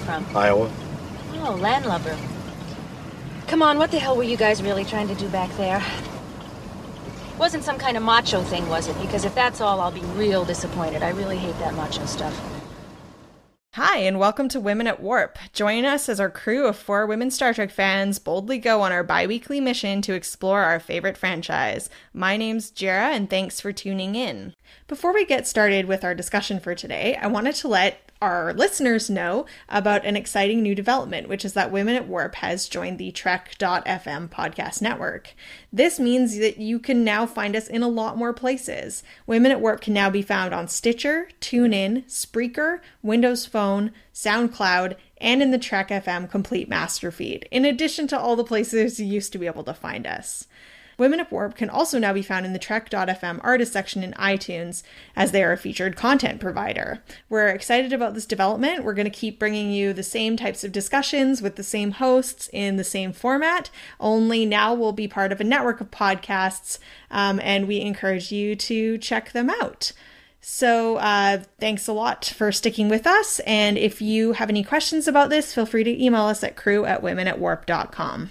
about you? Where are you from? Iowa. Oh, landlubber. Come on, what the hell were you guys really trying to do back there? Wasn't some kind of macho thing, was it? Because if that's all, I'll be real disappointed. I really hate that macho stuff. Hi, and welcome to Women at Warp. Join us as our crew of four women Star Trek fans boldly go on our bi weekly mission to explore our favorite franchise. My name's Jarrah, and thanks for tuning in. Before we get started with our discussion for today, I wanted to let our listeners know about an exciting new development, which is that Women at Warp has joined the Trek.fm podcast network. This means that you can now find us in a lot more places. Women at Warp can now be found on Stitcher, TuneIn, Spreaker, Windows Phone, SoundCloud, and in the Trek FM Complete Master feed, in addition to all the places you used to be able to find us. Women of Warp can also now be found in the Trek.fm artist section in iTunes as they are a featured content provider. We're excited about this development. We're going to keep bringing you the same types of discussions with the same hosts in the same format, only now we'll be part of a network of podcasts, um, and we encourage you to check them out. So, uh, thanks a lot for sticking with us. And if you have any questions about this, feel free to email us at crew at womenatwarp.com.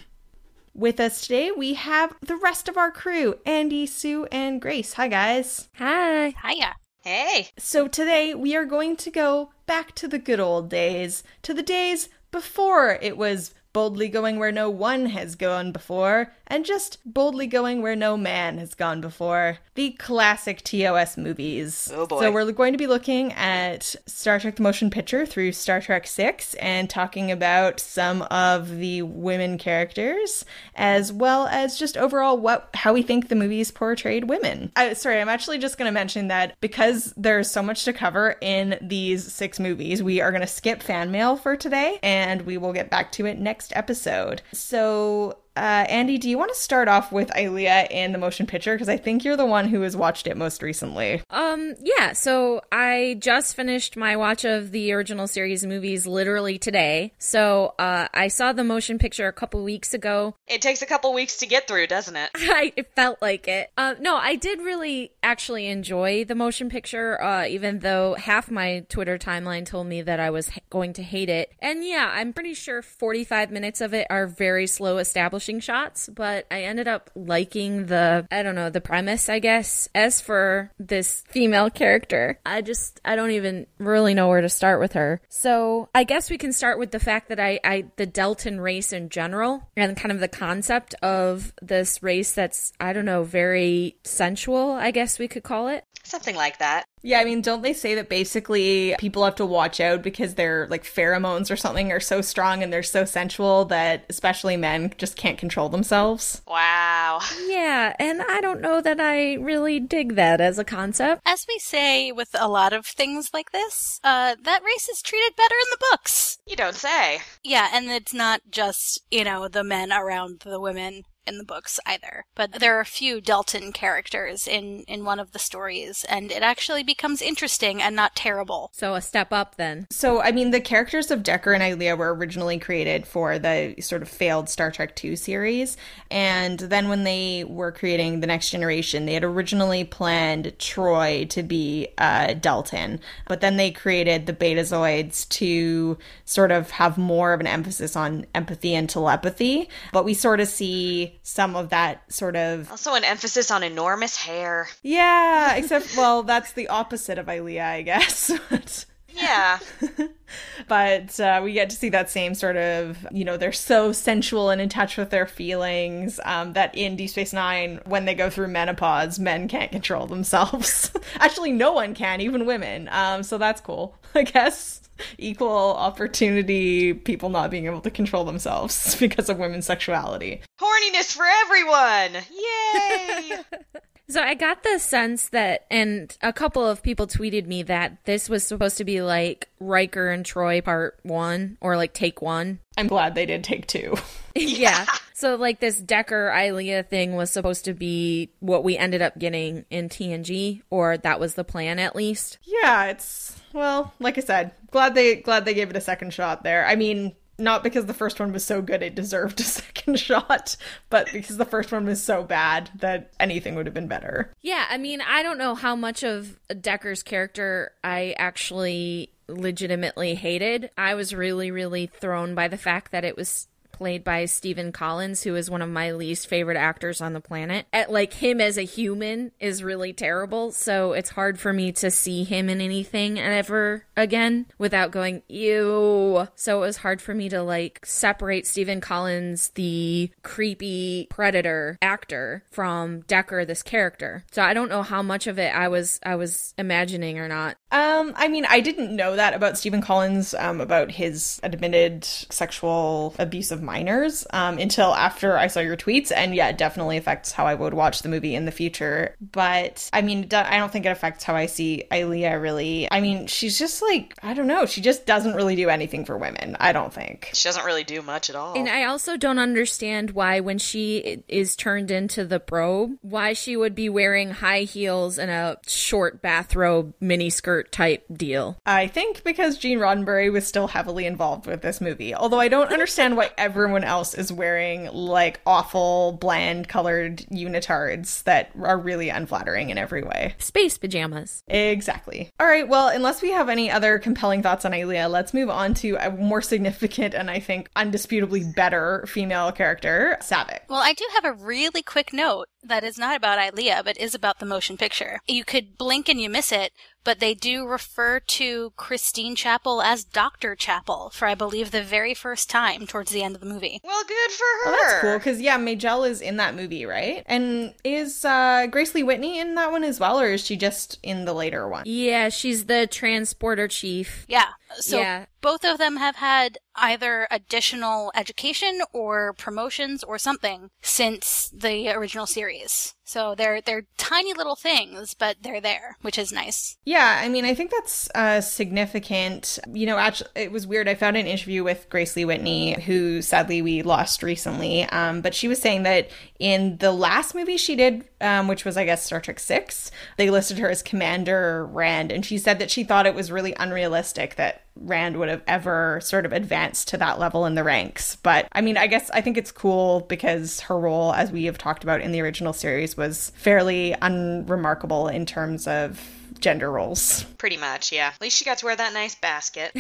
With us today, we have the rest of our crew Andi, Sue, and Grace. Hi, guys. Hi. Hiya. Hey. So, today we are going to go back to the good old days, to the days before it was boldly going where no one has gone before, and just boldly going where no man has gone before. The classic TOS movies. Oh boy. So we're going to be looking at Star Trek the Motion Picture through Star Trek 6 and talking about some of the women characters as well as just overall what how we think the movies portrayed women. I, sorry, I'm actually just going to mention that because there's so much to cover in these six movies, we are going to skip fan mail for today and we will get back to it next episode. So uh, Andi, do you want to start off with Ilia and the motion picture? Because I think you're the one who has watched it most recently. Um, yeah. So I just finished my watch of the original series movies literally today. So uh, I saw the motion picture a couple weeks ago. It takes a couple weeks to get through, doesn't it? I it felt like it. Uh, no, I did really actually enjoy the motion picture, uh, even though half my Twitter timeline told me that I was h- going to hate it. And yeah, I'm pretty sure 45 minutes of it are very slow establishing shots, but I ended up liking the, I don't know, the premise, I guess. As for this female character, I just, I don't even really know where to start with her. So I guess we can start with the fact that I, I, the Deltan race in general and kind of the concept of this race that's, I don't know, very sensual, I guess we could call it. Something like that. Yeah, I mean, don't they say that basically people have to watch out because their like pheromones or something are so strong and they're so sensual that especially men just can't control themselves? Wow. Yeah, and I don't know that I really dig that as a concept. As we say with a lot of things like this, uh, that race is treated better in the books. You don't say. Yeah, and it's not just, you know, the men around the women in the books either. But there are a few Deltan characters in, in one of the stories, and it actually becomes interesting and not terrible. So a step up then. So, I mean, the characters of Decker and Ilia were originally created for the sort of failed Star Trek II series. And then when they were creating The Next Generation, they had originally planned Troi to be uh, Deltan. But then they created the Betazoids to sort of have more of an emphasis on empathy and telepathy. But we sort of see some of that sort of Also, an emphasis on enormous hair. yeah except well that's the opposite of Ilia I guess Yeah. but uh, we get to see that same sort of you know they're so sensual and in touch with their feelings um, that in Deep Space Nine when they go through menopause men can't control themselves actually no one can even women um, so that's cool I guess equal opportunity people not being able to control themselves because of women's sexuality Horniness for everyone! Yay! So I got the sense that, and a couple of people tweeted me that this was supposed to be like Riker and Troi part one or like take one. I'm glad they did take two yeah. So like this Decker Ilia thing was supposed to be what we ended up getting in TNG, or that was the plan at least. yeah it's well like I said glad they glad they gave it a second shot there I mean Not because the first one was so good it deserved a second shot, but because the first one was so bad that anything would have been better. Yeah, I mean, I don't know how much of Decker's character I actually legitimately hated. I was really, really thrown by the fact that it was played by Stephen Collins, who is one of my least favorite actors on the planet. At, like him as a human is really terrible, so it's hard for me to see him in anything ever again without going ew. So it was hard for me to like separate Stephen Collins, the creepy predator actor, from Decker, this character. So I don't know how much of it I was I was imagining or not. Um, I mean, I didn't know that about Stephen Collins, um, about his admitted sexual abuse of minors, um, until after I saw your tweets, and yeah, it definitely affects how I would watch the movie in the future. But I mean, I don't think it affects how I see Ilia. Really, I mean, she's just like I don't know, she just doesn't really do anything for women. I don't think she doesn't really do much at all. And I also don't understand why, when she is turned into the probe, why she would be wearing high heels and a short bathrobe mini skirt type deal. I think because Gene Roddenberry was still heavily involved with this movie. Although I don't understand why everyone else is wearing like awful, bland colored unitards that are really unflattering in every way. Space pajamas. Exactly. All right, well, unless we have any other compelling thoughts on Ilia, let's move on to a more significant and I think undisputably better female character, Saavik. Well, I do have a really quick note that is not about Ilia, but is about the motion picture. You could blink and you miss it, but they do refer to Christine Chapel as Dr. Chapel for, I believe, the very first time towards the end of the movie. Well, good for her. Oh, that's cool, because, yeah, Majel is in that movie, right? And is uh, Grace Lee Whitney in that one as well, or is she just in the later one? Yeah, she's the transporter chief. Yeah. So yeah. both of them have had either additional education or promotions or something since the original series. So they're they're tiny little things, but they're there, which is nice. Yeah, I mean, I think that's uh, significant. You know, actually, it was weird. I found an interview with Grace Lee Whitney, who sadly we lost recently. Um, but she was saying that in the last movie she did, um, which was I guess Star Trek Six, they listed her as Commander Rand, and she said that she thought it was really unrealistic that Rand would have ever sort of advanced to that level in the ranks. But I mean, I guess I think it's cool because her role, as we have talked about in the original series, was fairly unremarkable in terms of gender roles. Pretty much, yeah. At least she got to wear that nice basket.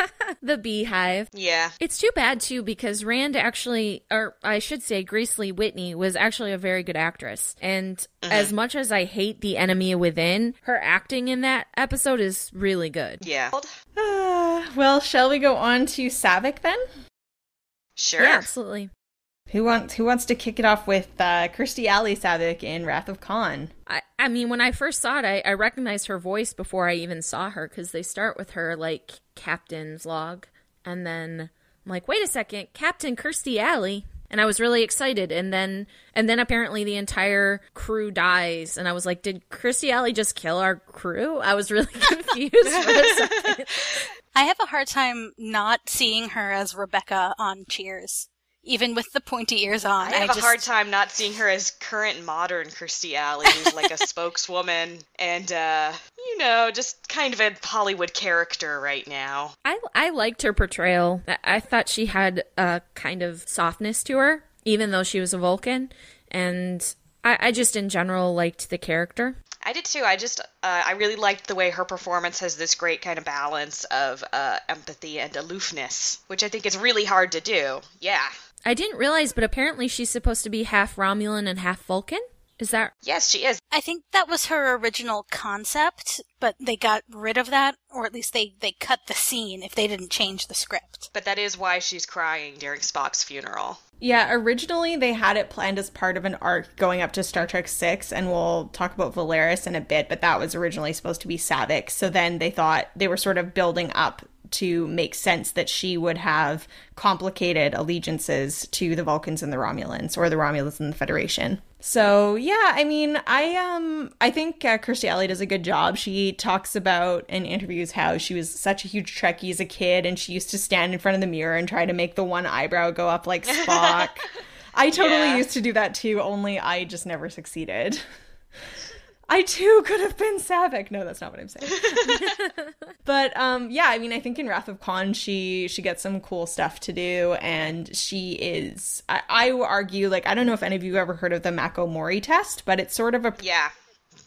the beehive. Yeah. It's too bad, too, because Rand actually, or I should say, Grace Lee Whitney was actually a very good actress. And mm-hmm. as much as I hate The Enemy Within, her acting in that episode is really good. Yeah. Uh, well, shall we go on to Saavik then? Sure. Yeah, absolutely. Who wants Who wants to kick it off with uh, Kirstie Alley Saavik in Wrath of Khan? I, I mean, when I first saw it, I, I recognized her voice before I even saw her because they start with her like captain's log, and then I'm like, wait a second, Captain Kirstie Alley, and I was really excited, and then and then apparently the entire crew dies, and I was like, did Kirstie Alley just kill our crew? I was really confused for a second. I have a hard time not seeing her as Rebecca on Cheers even with the pointy ears on. I have I a just... hard time not seeing her as current modern Kirstie Alley, who's like a spokeswoman and, uh, you know, just kind of a Hollywood character right now. I, I liked her portrayal. I thought she had a kind of softness to her, even though she was a Vulcan. And I, I just, in general, liked the character. I did too. I just, uh, I really liked the way her performance has this great kind of balance of uh, empathy and aloofness, which I think is really hard to do. Yeah. I didn't realize, but apparently she's supposed to be half Romulan and half Vulcan. Is that? Yes, she is. I think that was her original concept, but they got rid of that, or at least they, they cut the scene if they didn't change the script. But that is why she's crying during Spock's funeral. Yeah, originally they had it planned as part of an arc going up to Star Trek 6, and we'll talk about Valeris in a bit, but that was originally supposed to be Saavik. So then they thought they were sort of building up to make sense that she would have complicated allegiances to the Vulcans and the Romulans, or the Romulans and the Federation. So yeah, I mean, I um, I think uh, Kirstie Alley does a good job. She talks about in interviews how she was such a huge Trekkie as a kid, and she used to stand in front of the mirror and try to make the one eyebrow go up like Spock. I totally yeah. used to do that too, only I just never succeeded. I too could have been Saavik. No, that's not what I'm saying. but um, yeah, I mean, I think in Wrath of Khan, she she gets some cool stuff to do, and she is. I, I argue, like, I don't know if any of you ever heard of the Mako Mori test, but it's sort of a Yeah,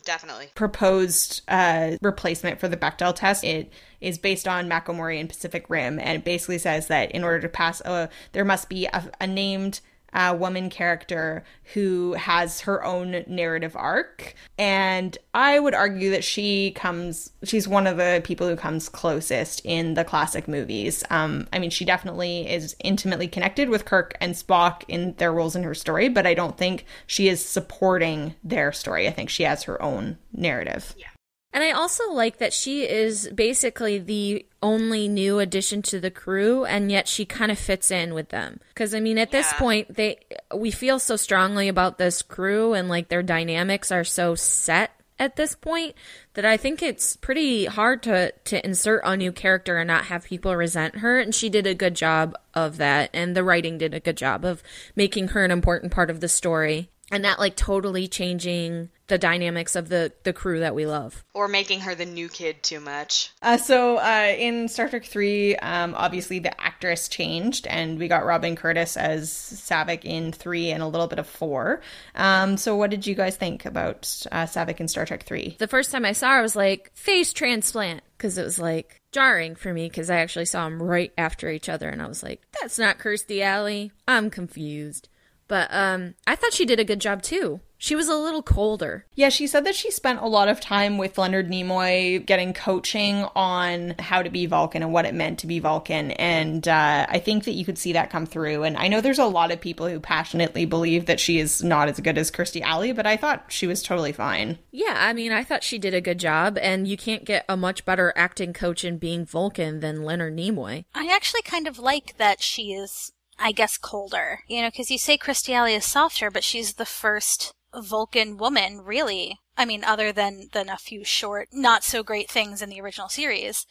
definitely. proposed uh, replacement for the Bechdel test. It is based on Mako Mori and Pacific Rim, and it basically says that in order to pass, uh, there must be a, a named uh, woman character who has her own narrative arc. And I would argue that she comes, she's one of the people who comes closest in the classic movies. Um, I mean, she definitely is intimately connected with Kirk and Spock in their roles in her story, but I don't think she is supporting their story. I think she has her own narrative. Yeah. And I also like that she is basically the only new addition to the crew and yet she kind of fits in with them. Cuz I mean at this point they we feel so strongly about this crew and like their dynamics are so set at this point that I think it's pretty hard to to insert a new character and not have people resent her. And she did a good job of that and the writing did a good job of making her an important part of the story and that like totally changing the dynamics of the the crew that we love. Or making her the new kid too much. Uh, so uh, in Star Trek 3, um, obviously the actress changed, and we got Robin Curtis as Saavik in 3 and a little bit of 4. Um, so what did you guys think about uh, Saavik in Star Trek 3? the first time I saw her, I was like, face transplant. Because it was like jarring for me because I actually saw them right after each other. And I was like, that's not Kirstie Alley. I'm confused. But um, I thought she did a good job too. She was a little colder. Yeah, she said that she spent a lot of time with Leonard Nimoy getting coaching on how to be Vulcan and what it meant to be Vulcan. And uh, I think that you could see that come through. And I know there's a lot of people who passionately believe that she is not as good as Kirstie Alley, but I thought she was totally fine. Yeah, I mean, I thought she did a good job. And you can't get a much better acting coach in being Vulcan than Leonard Nimoy. I actually kind of like that she is, I guess, colder. You know, because you say Kirstie Alley is softer, but she's the first Vulcan woman, really. I mean, other than than a few short, not so great things in the original series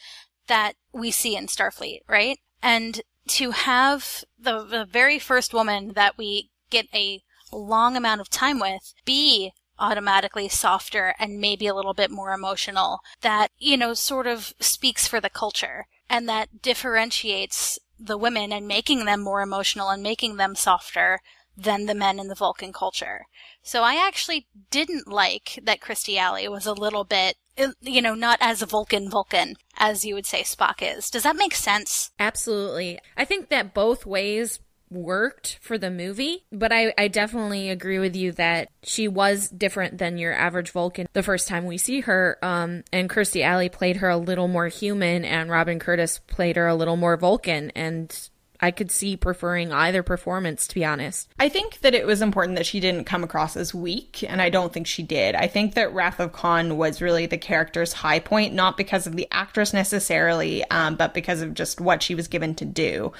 that we see in Starfleet, right? And to have the the very first woman that we get a long amount of time with be automatically softer and maybe a little bit more emotional that you know sort of speaks for the culture and that differentiates the women and making them more emotional and making them softer than the men in the Vulcan culture. So I actually didn't like that Kirstie Alley was a little bit, uh, you know, not as a Vulcan Vulcan as you would say Spock is. Does that make sense? Absolutely. I think that both ways worked for the movie, but I, I definitely agree with you that she was different than your average Vulcan the first time we see her. Um, and Kirstie Alley played her a little more human, and Robin Curtis played her a little more Vulcan. And I could see preferring either performance, to be honest. I think that it was important that she didn't come across as weak, and I don't think she did. I think that Wrath of Khan was really the character's high point, not because of the actress necessarily, um, but because of just what she was given to do.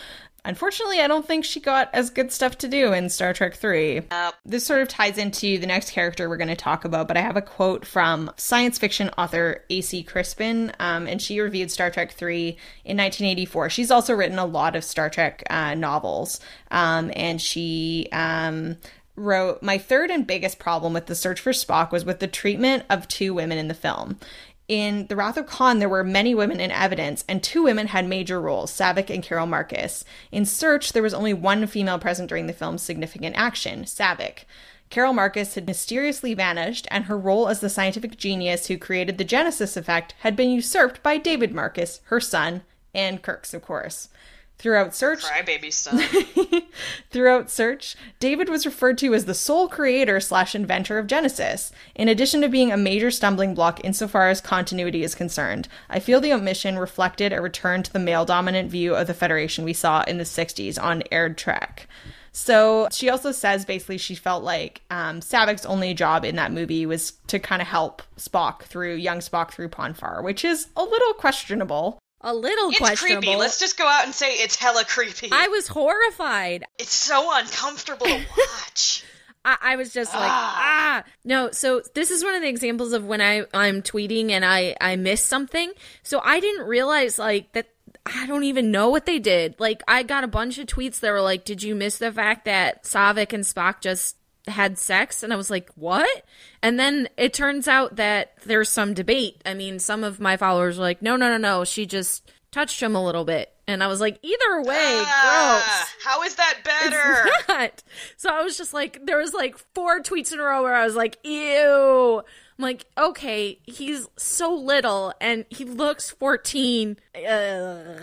Unfortunately, I don't think she got as good stuff to do in Star Trek 3. Uh, This sort of ties into the next character we're going to talk about, but I have a quote from science fiction author A.C. Crispin, um, and she reviewed Star Trek 3 in 1984. She's also written a lot of Star Trek uh, novels, um, and she. Um, wrote my third and biggest problem with the search for spock was with the treatment of two women in the film in The Wrath of Khan, there were many women in evidence, and two women had major roles, Saavik and Carol Marcus. In Search, there was only one female present during the film's significant action, Saavik. Carol Marcus had mysteriously vanished, and her role as the scientific genius who created the Genesis effect had been usurped by David Marcus, her son, and Kirk's, of course. Throughout Search, crybaby son. Throughout Search, David was referred to as the sole creator slash inventor of Genesis, in addition to being a major stumbling block insofar as continuity is concerned. I feel the omission reflected a return to the male dominant view of the Federation we saw in the 60s on aired Trek. So she also says basically she felt like um, Saavik's only job in that movie was to kind of help Spock through young Spock through Pon farr, which is a little questionable. A little It's questionable. creepy. Let's just go out and say it's hella creepy. I was horrified. It's so uncomfortable to watch. I, I was just like, ah, no. So this is one of the examples of when I I'm tweeting and I I miss something. So I didn't realize like that. I don't even know what they did. Like I got a bunch of tweets that were like, "Did you miss the fact that Saavik and Spock just had sex and I was like, "What?" And then it turns out that there's some debate. I mean, some of my followers were like, "No, no, no, no, she just touched him a little bit." And I was like, "Either way, Ah, how is that better? gross." Not. So I was just like there was like four tweets in a row where I was like, "Ew." I'm like, "Okay, he's so little and he looks 14." Ugh.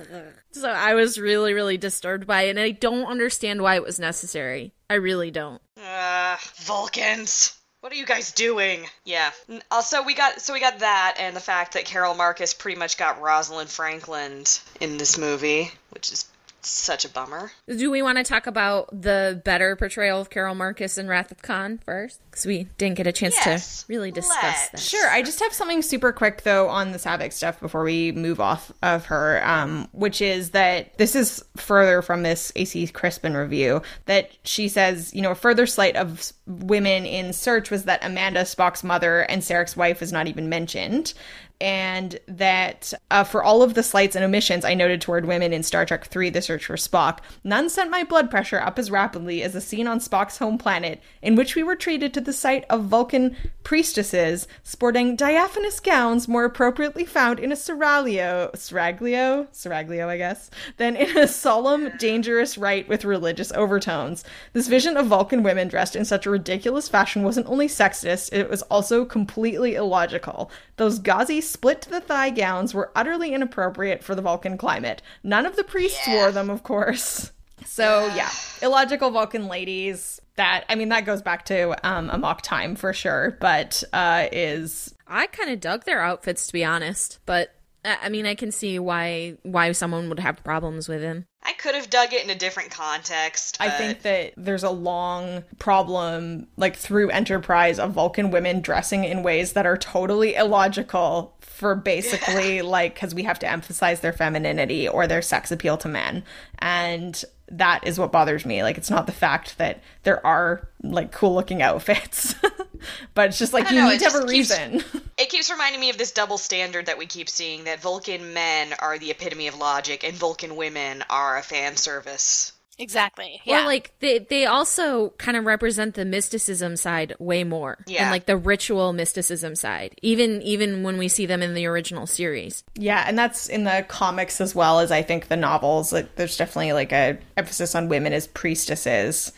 So I was really really disturbed by it and I don't understand why it was necessary. I really don't. Uh, Vulcans. What are you guys doing? Yeah. Also, we got so we got that, and the fact that Carol Marcus pretty much got Rosalind Franklin in this movie, which is such a bummer. Do we want to talk about the better portrayal of Carol Marcus in Wrath of Khan first? Because we didn't get a chance Yes, to really discuss let's. that. Sure. I just have something super quick though on the Saavik stuff before we move off of her, um, which is that this is further from this AC Crispin review that she says, you know, a further slight of women in search was that Amanda Spock's mother and Sarek's wife was not even mentioned. And that uh, for all of the slights and omissions I noted toward women in Star Trek III The Search for Spock, none sent my blood pressure up as rapidly as the scene on Spock's home planet, in which we were treated to the sight of Vulcan priestesses sporting diaphanous gowns more appropriately found in a seraglio, seraglio, seraglio, I guess, than in a solemn, dangerous rite with religious overtones. This vision of Vulcan women dressed in such a ridiculous fashion wasn't only sexist, it was also completely illogical. Those gauzy split to the thigh gowns were utterly inappropriate for the Vulcan climate. None of the priests wore them, of course. So yeah, illogical Vulcan ladies. That I mean, that goes back to um, Amok Time for sure, but uh, is I kind of dug their outfits, to be honest. But I I mean, I can see why why someone would have problems with him. I could have dug it in a different context. I think that there's a long problem, like through Enterprise, of Vulcan women dressing in ways that are totally illogical for basically like because we have to emphasize their femininity or their sex appeal to men, and that is what bothers me. Like, it's not the fact that there are like cool looking outfits, but it's just like you know, need to have a keeps- reason. It keeps reminding me of this double standard that we keep seeing that Vulcan men are the epitome of logic and Vulcan women are a fan service. Exactly. Yeah. Or like they they also kind of represent the mysticism side way more. Yeah. And like the ritual mysticism side. Even even when we see them in the original series. Yeah, and that's in the comics as well as I think the novels. Like, there's definitely like a emphasis on women as priestesses.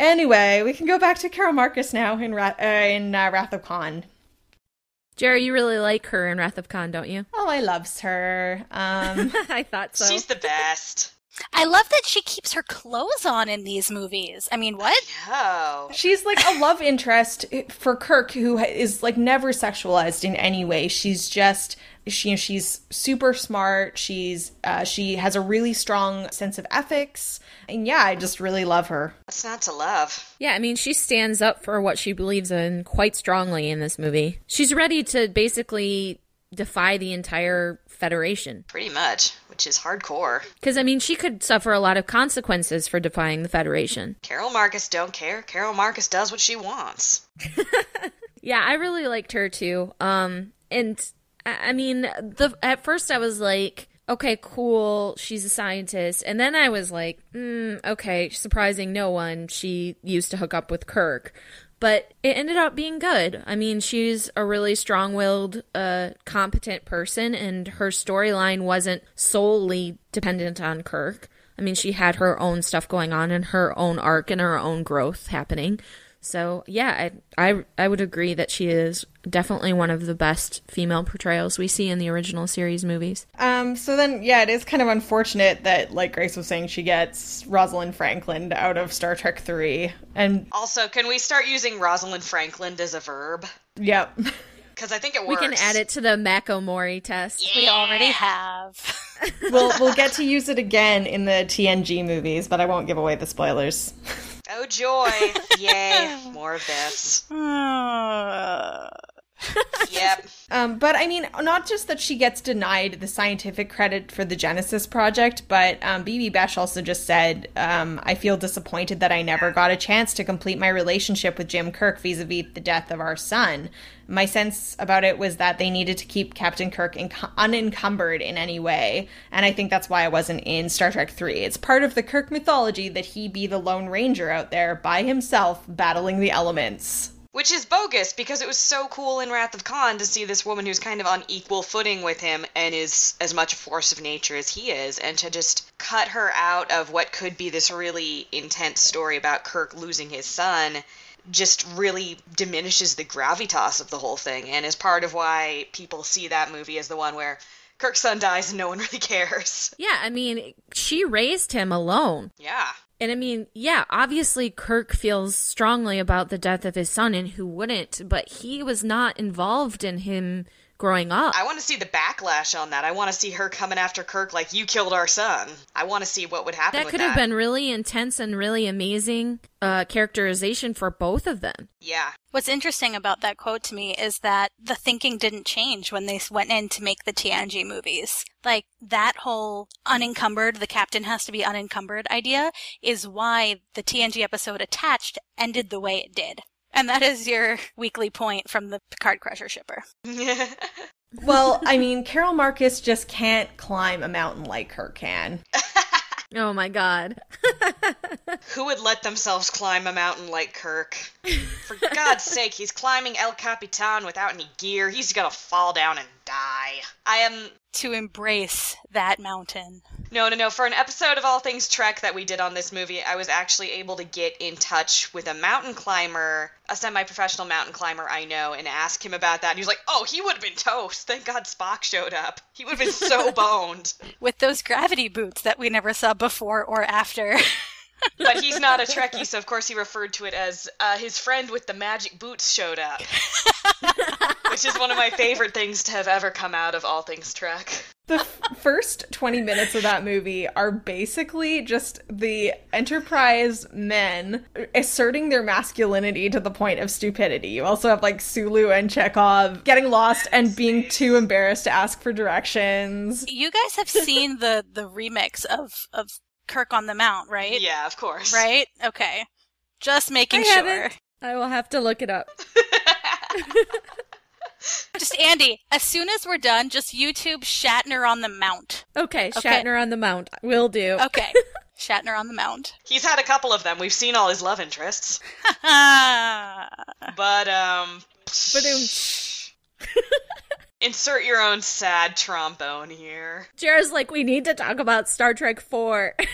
Anyway, we can go back to Carol Marcus now in Ra- uh, in uh, Wrath of Khan. Jarrah, you really like her in Wrath of Khan, don't you? Oh, I loves her. Um, I thought so. She's the best. I love that she keeps her clothes on in these movies. I mean, what? Oh. she's like a love interest for Kirk, who is like never sexualized in any way. She's just she she's super smart. She's uh, she has a really strong sense of ethics, and yeah, I just really love her. What's not to love? Yeah, I mean, she stands up for what she believes in quite strongly in this movie. She's ready to basically defy the entire Federation. Pretty much, which is hardcore. Because, I mean, she could suffer a lot of consequences for defying the Federation. Carol Marcus don't care. Carol Marcus does what she wants. Yeah, I really liked her too. Um, and I I mean, the at first I was like, okay, cool, she's a scientist, and then I was like, mm, okay, surprising no one, she used to hook up with Kirk. But it ended up being good. I mean, she's a really strong willed, uh, competent person, and her storyline wasn't solely dependent on Kirk. I mean, she had her own stuff going on and her own arc and her own growth happening. So yeah, I, I I would agree that she is definitely one of the best female portrayals we see in the original series movies. Um, so then, yeah, it is kind of unfortunate that, like Grace was saying, she gets Rosalind Franklin out of Star Trek 3. And, Also, can we start using Rosalind Franklin as a verb? yep. Because I think it works. We can add it to the Mako Mori test. We already have. we'll, we'll get to use it again in the TNG movies, but I won't give away the spoilers. Oh joy! Yay! More of this. Uh, yep. Um, but I mean, not just that she gets denied the scientific credit for the Genesis project, but um, Bibi Besch also just said, um, I feel disappointed that I never got a chance to complete my relationship with Jim Kirk vis a vis the death of our son. My sense about it was that they needed to keep Captain Kirk inc- unencumbered in any way, and I think that's why I wasn't in Star Trek 3. It's part of the Kirk mythology that he be the Lone Ranger out there by himself battling the elements. Which is bogus because it was so cool in Wrath of Khan to see this woman who's kind of on equal footing with him and is as much a force of nature as he is, and to just cut her out of what could be this really intense story about Kirk losing his son just really diminishes the gravitas of the whole thing and is part of why people see that movie as the one where Kirk's son dies and no one really cares. Yeah, I mean, she raised him alone. Yeah. And I mean, yeah, obviously Kirk feels strongly about the death of his son, and who wouldn't? But he was not involved in him growing up. I want to see the backlash on that. I want to see her coming after Kirk like you killed our son. I want to see what would happen. that with could have been really intense and really amazing uh, characterization for both of them. Yeah. What's interesting about that quote to me is that the thinking didn't change when they went in to make the TNG movies. Like that whole unencumbered, the captain has to be unencumbered idea is why the TNG episode attached ended the way it did. And that is your weekly point from the Picard Crusher shipper. Well, I mean, Carol Marcus just can't climb a mountain like her can. Oh my god. Who would let themselves climb a mountain like Kirk? For God's sake, he's climbing El Capitan without any gear. He's gonna fall down and die. I am. To embrace that mountain. No, no, no. For an episode of All Things Trek that we did on this movie, I was actually able to get in touch with a mountain climber, a semi professional mountain climber I know, and ask him about that. And he was like, oh, he would have been toast. Thank God Spock showed up. He would have been so boned. With those gravity boots that we never saw before or after. But he's not a Trekkie, so of course he referred to it as uh, his friend with the magic boots showed up. Which is one of my favorite things to have ever come out of All Things Trek. The f- first 20 minutes of that movie are basically just the Enterprise men asserting their masculinity to the point of stupidity. You also have like Sulu and Chekov getting lost and being too embarrassed to ask for directions. you guys have seen the the remix of of Kirk on the Mount, right? Yeah, of course. Right? Okay. Just making I sure. haven't. I will have to look it up. Just Andi, as soon as we're done, just YouTube Shatner on the Mount. Okay, Okay. Shatner on the Mount. Will do. Okay. Shatner on the Mount. He's had a couple of them. We've seen all his love interests. But, um. Ba-doom. Insert your own sad trombone here. Jarrah's like, we need to talk about Star Trek 4.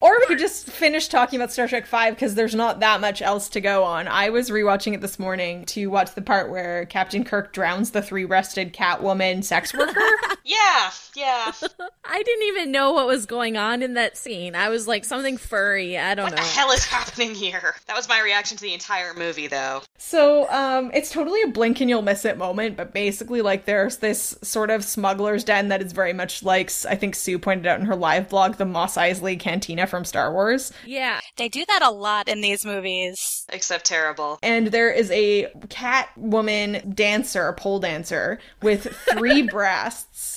Or we could just finish talking about Star Trek 5 because there's not that much else to go on. I was rewatching it this morning to watch the part where Captain Kirk drowns the three breasted Catwoman sex worker. Yeah, yeah. I didn't even know what was going on in that scene. I was like, something furry. I don't What know. What the hell is happening here? That was my reaction to the entire movie, though. So, um, it's totally a blink and you'll miss it moment, but basically, like, there's this sort of smuggler's den that is very much like, I think Sue pointed out in her live blog, the Mos Eisley Cantina from Star Wars. Yeah. They do that a lot in these movies. Except terrible. And there is a cat woman dancer, pole dancer, with three breasts.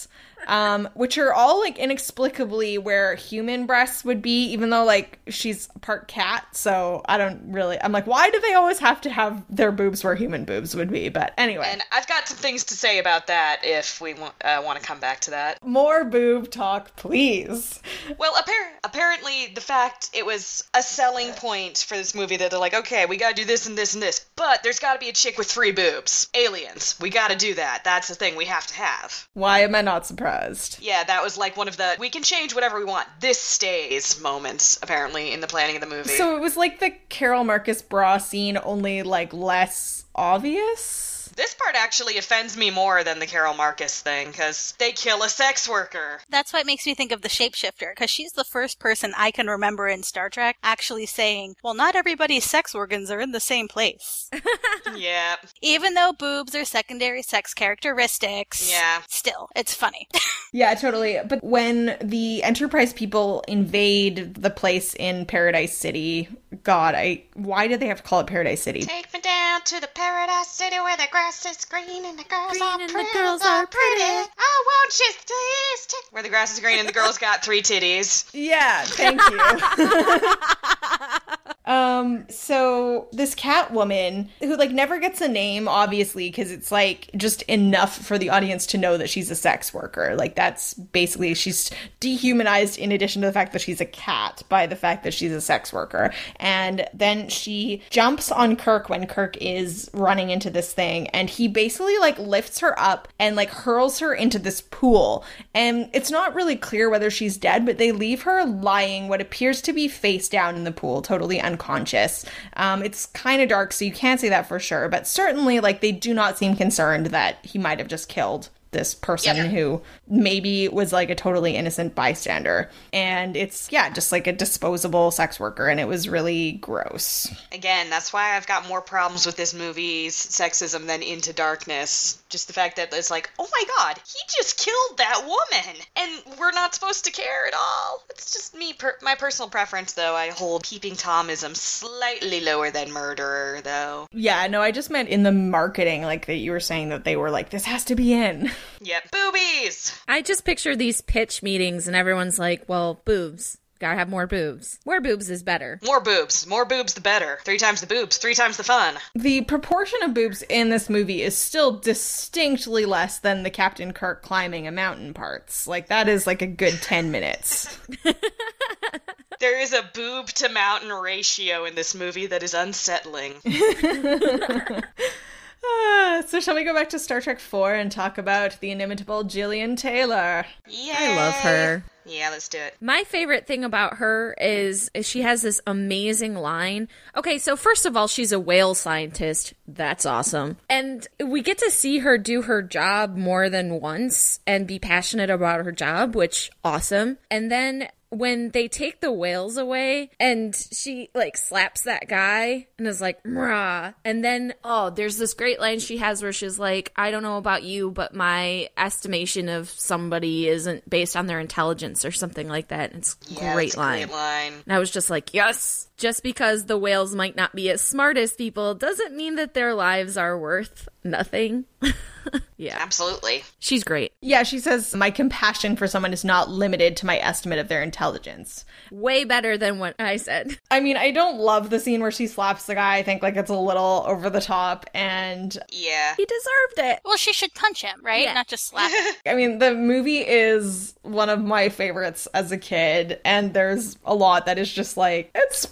Um, which are all like inexplicably where human breasts would be, even though like she's part cat. So I don't really. I'm like, why do they always have to have their boobs where human boobs would be? But anyway, And I've got some things to say about that if we want, uh, want to come back to that. more boob talk, please. Well, appar- apparently, the fact it was a selling point for this movie that they're like, okay, we gotta do this and this and this, but there's gotta be a chick with three boobs. Aliens. We gotta do that. That's the thing we have to have. Why am I not surprised? Yeah, that was like one of the we can change whatever we want. This stays moments, apparently, in the planning of the movie. So it was like the Carol Marcus bra scene, only like less obvious. This part actually offends me more than the Carol Marcus thing, because they kill a sex worker. That's what makes me think of the shapeshifter, because she's the first person I can remember in Star Trek actually saying, well, not everybody's sex organs are in the same place. yeah. Even though boobs are secondary sex characteristics. Yeah. Still, it's funny. Yeah, totally. But when the Enterprise people invade the place in Paradise City, God, I why did they have to call it Paradise City? Take me down to the paradise city where the grass grass is green and the girls Green are and the pretty. girls are pretty. Oh, won't you please take- Where the grass is green and the girls got three titties. Yeah, thank you. um, so this cat woman who like never gets a name, obviously, because it's like just enough for the audience to know that she's a sex worker. Like that's basically she's dehumanized in addition to the fact that she's a cat by the fact that she's a sex worker. And then she jumps on Kirk when Kirk is running into this thing, and he basically like lifts her up and like hurls her into this pool. And it's not really clear whether she's dead, but they leave her lying what appears to be face down in the pool, totally unconscious. Um, it's kind of dark, so you can't say that for sure, but certainly like they do not seem concerned that he might have just killed this person Yeah. who maybe was like a totally innocent bystander. And it's, yeah, just like a disposable sex worker. And it was really gross. Again, that's why I've got more problems with this movie's sexism than Into Darkness. Just the fact that it's like, oh my god, he just killed that woman, and we're not supposed to care at all. It's just me, per- my personal preference, though. I hold peeping Tomism slightly lower than murderer, though. Yeah, no, I just meant in the marketing, like that you were saying that they were like, this has to be in. Yep, boobies. I just picture these pitch meetings and everyone's like, well, boobs. Gotta have more boobs. More boobs is better. More boobs, more boobs, the better. Three times the boobs, three times the fun. The proportion of boobs in this movie is still distinctly less than the Captain Kirk climbing a mountain parts. Like, that is like a good 10 minutes. There is a boob to mountain ratio in this movie that is unsettling. Ah, so, shall we go back to Star Trek 4 and talk about the inimitable Gillian Taylor? Yeah, I love her. Yeah, let's do it. My favorite thing about her is, is she has this amazing line. Okay, so first of all, she's a whale scientist. That's awesome. And we get to see her do her job more than once and be passionate about her job, which awesome. And then when they take the whales away and she like slaps that guy and is like Mrah. and then oh there's this great line she has where she's like i don't know about you but my estimation of somebody isn't based on their intelligence or something like that it's Yeah, great line Great line. and I was just like, yes. Just because the whales might not be as smart as people doesn't mean that their lives are worth nothing. yeah. Absolutely. She's great. Yeah, she says, My compassion for someone is not limited to my estimate of their intelligence. Way better than what I said. I mean, I don't love the scene where she slaps the guy. I think like it's a little over the top. And Yeah. He deserved it. Well, she should punch him, right? Yeah. Not just slap him. I mean, the movie is one of my favorites as a kid. And there's a lot that is just like, it's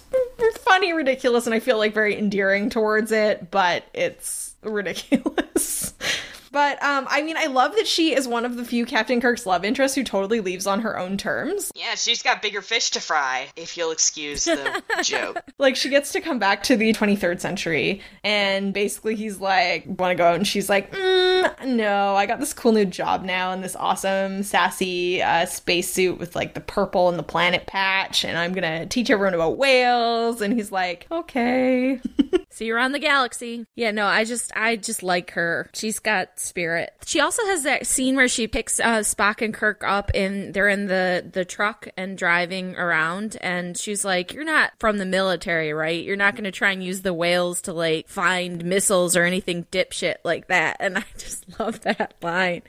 funny, ridiculous, and I feel like very endearing towards it, but it's ridiculous. But um, I mean, I love that she is one of the few Captain Kirk's love interests who totally leaves on her own terms. Yeah, she's got bigger fish to fry, if you'll excuse the joke. Like she gets to come back to the 23rd century, and basically he's like, "Want to go?" out?" And she's like, mm, "No, I got this cool new job now in this awesome, sassy uh, spacesuit with like the purple and the planet patch, and I'm gonna teach everyone about whales." And he's like, "Okay." See you around the galaxy. Yeah, no, I just I just like her. She's got spirit. She also has that scene where she picks uh, Spock and Kirk up and they're in the the truck and driving around and she's like, "You're not from the military, right? You're not going to try and use the whales to like find missiles or anything dipshit like that." And I just love that line.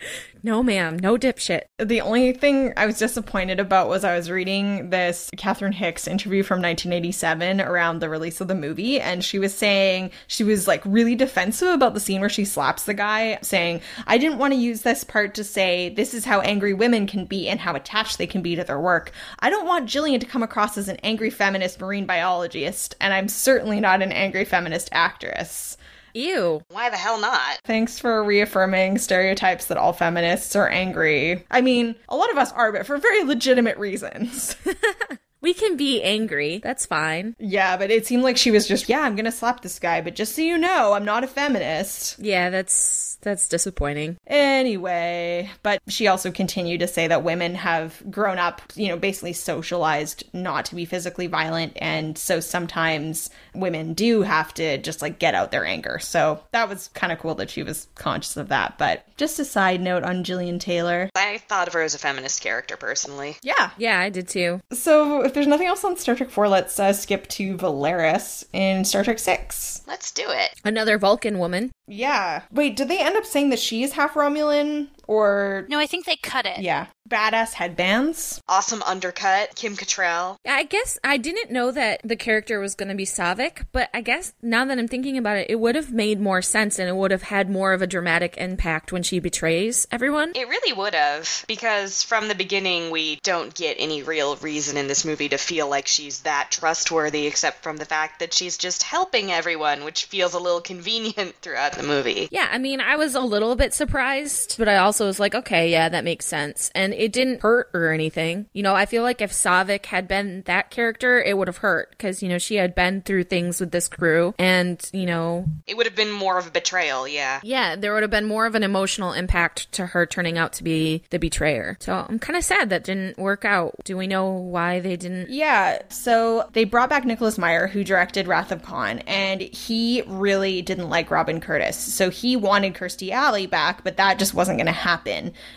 No, ma'am, no dipshit. The only thing I was disappointed about was I was reading this Catherine Hicks interview from 1987 around the release of the movie, and she was saying she was like really defensive about the scene where she slaps the guy, saying, I didn't want to use this part to say this is how angry women can be and how attached they can be to their work. I don't want Gillian to come across as an angry feminist marine biologist, and I'm certainly not an angry feminist actress. Ew. Why the hell not? Thanks for reaffirming stereotypes that all feminists are angry. I mean, a lot of us are, but for very legitimate reasons. We can be angry. That's fine. yeah, but it seemed like she was just, yeah, I'm gonna slap this guy, but just so you know, I'm not a feminist. Yeah, that's that's disappointing. Anyway, but she also continued to say that women have grown up, you know, basically socialized not to be physically violent. And so sometimes women do have to just like get out their anger. So that was kind of cool that she was conscious of that. But just a side note on Gillian Taylor. I thought of her as a feminist character personally. Yeah. Yeah, I did too. So if there's nothing else on Star Trek 4, let's uh, skip to Valeris in Star Trek 6. Let's do it. Another Vulcan woman. Yeah. Wait, did they end up saying that she is half Romulan or No, I think they cut it. yeah, badass headbands? Awesome undercut. Kim Cattrall. I guess I didn't know that the character was going to be Saavik, but I guess now that I'm thinking about it, it would have made more sense and it would have had more of a dramatic impact when she betrays everyone. It really would have, because from the beginning, we don't get any real reason in this movie to feel like she's that trustworthy, except from the fact that she's just helping everyone, which feels a little convenient throughout the movie. Yeah, I mean, I was a little bit surprised, but I also was like, okay, yeah, that makes sense. And it didn't hurt or anything. You know, I feel like if Saavik had been that character, it would have hurt because, you know, she had been through things with this crew and, you know, It would have been more of a betrayal, yeah. yeah, there would have been more of an emotional impact to her turning out to be the betrayer. So I'm kind of sad that didn't work out. Do we know why they didn't? Yeah, so they brought back Nicholas Meyer, who directed Wrath of Khan, and he really didn't like Robin Curtis. So he wanted Kirstie Alley back, but that just wasn't going to happen.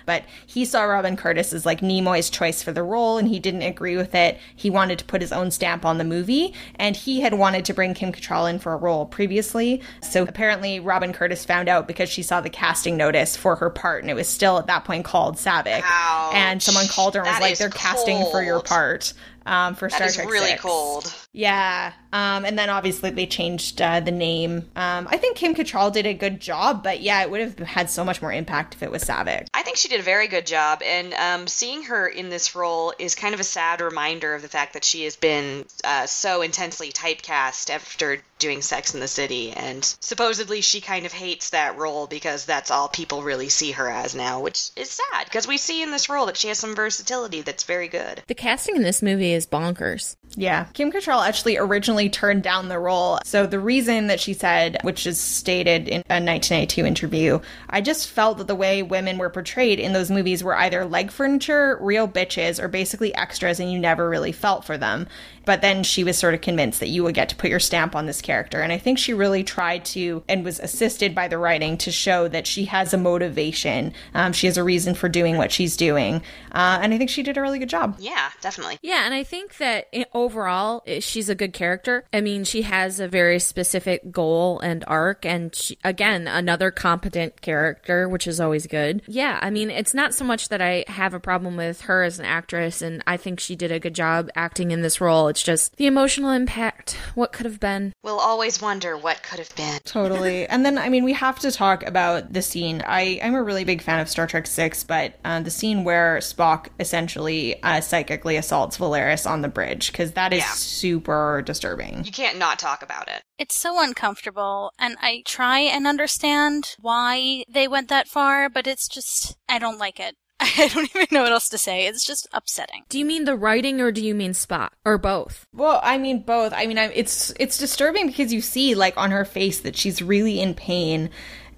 But he saw Robin Curtis as like Nimoy's choice for the role, and he didn't agree with it. He wanted to put his own stamp on the movie, and he had wanted to bring Kim Cattrall in for a role previously. So apparently, Robin Curtis found out because she saw the casting notice for her part, and it was still at that point called Saavik. Ouch. And someone called her and was That like, "They're casting for your part." Um, for That Star is Trek really 6. cold. Yeah. Um, and then obviously they changed uh, the name. Um, I think Kim Cattrall did a good job, but yeah, it would have had so much more impact if it was Saavik. I think she did a very good job, and um, seeing her in this role is kind of a sad reminder of the fact that she has been uh, so intensely typecast after doing Sex in the City, and supposedly she kind of hates that role because that's all people really see her as now, which is sad because we see in this role that she has some versatility that's very good. The casting in this movie is bonkers. Yeah. Kim Cattrall actually originally turned down the role. So the reason that she said, which is stated in a 1992 interview, I just felt that the way women were portrayed in those movies were either leg furniture, real bitches, or basically extras, and you never really felt for them. But then she was sort of convinced that you would get to put your stamp on this character. And I think she really tried to, and was assisted by the writing to show that she has a motivation. Um, she has a reason for doing what she's doing. Uh, and I think she did a really good job. Yeah, definitely. Yeah, and I think that i- overall, i- she's a good character. I mean, she has a very specific goal and arc, and she, again, another competent character, which is always good. Yeah, I mean, it's not so much that I have a problem with her as an actress, and I think she did a good job acting in this role. It's just the emotional impact, what could have been. We'll always wonder what could have been. Totally. and then, I mean, we have to talk about the scene. I, I'm a really big fan of Star Trek 6, but uh, the scene where Spock essentially uh, psychically assaults Valeris on the bridge, because that is Yeah. super disturbing. You can't not talk about it. It's so uncomfortable, and I try and understand why they went that far, but it's just, I don't like it. I don't even know what else to say. It's just upsetting. Do you mean the writing or do you mean Spock? Or both? Well, I mean both. I mean, I, it's it's disturbing because you see, like, on her face that she's really in pain.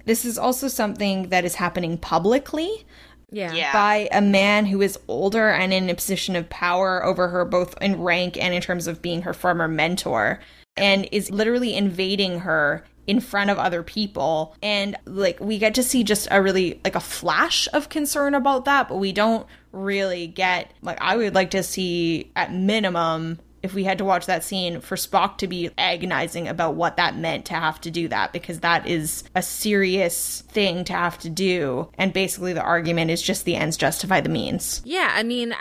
This is also something that is happening publicly. Yeah. Yeah. by a man who is older and in a position of power over her, both in rank and in terms of being her former mentor, and is literally invading her in front of other people. And like, we get to see just a really, like, a flash of concern about that, but we don't really get, like, I would like to see at minimum. If we had to watch that scene for Spock to be agonizing about what that meant to have to do that, because that is a serious thing to have to do. And basically, the argument is just the ends justify the means. Yeah, I mean,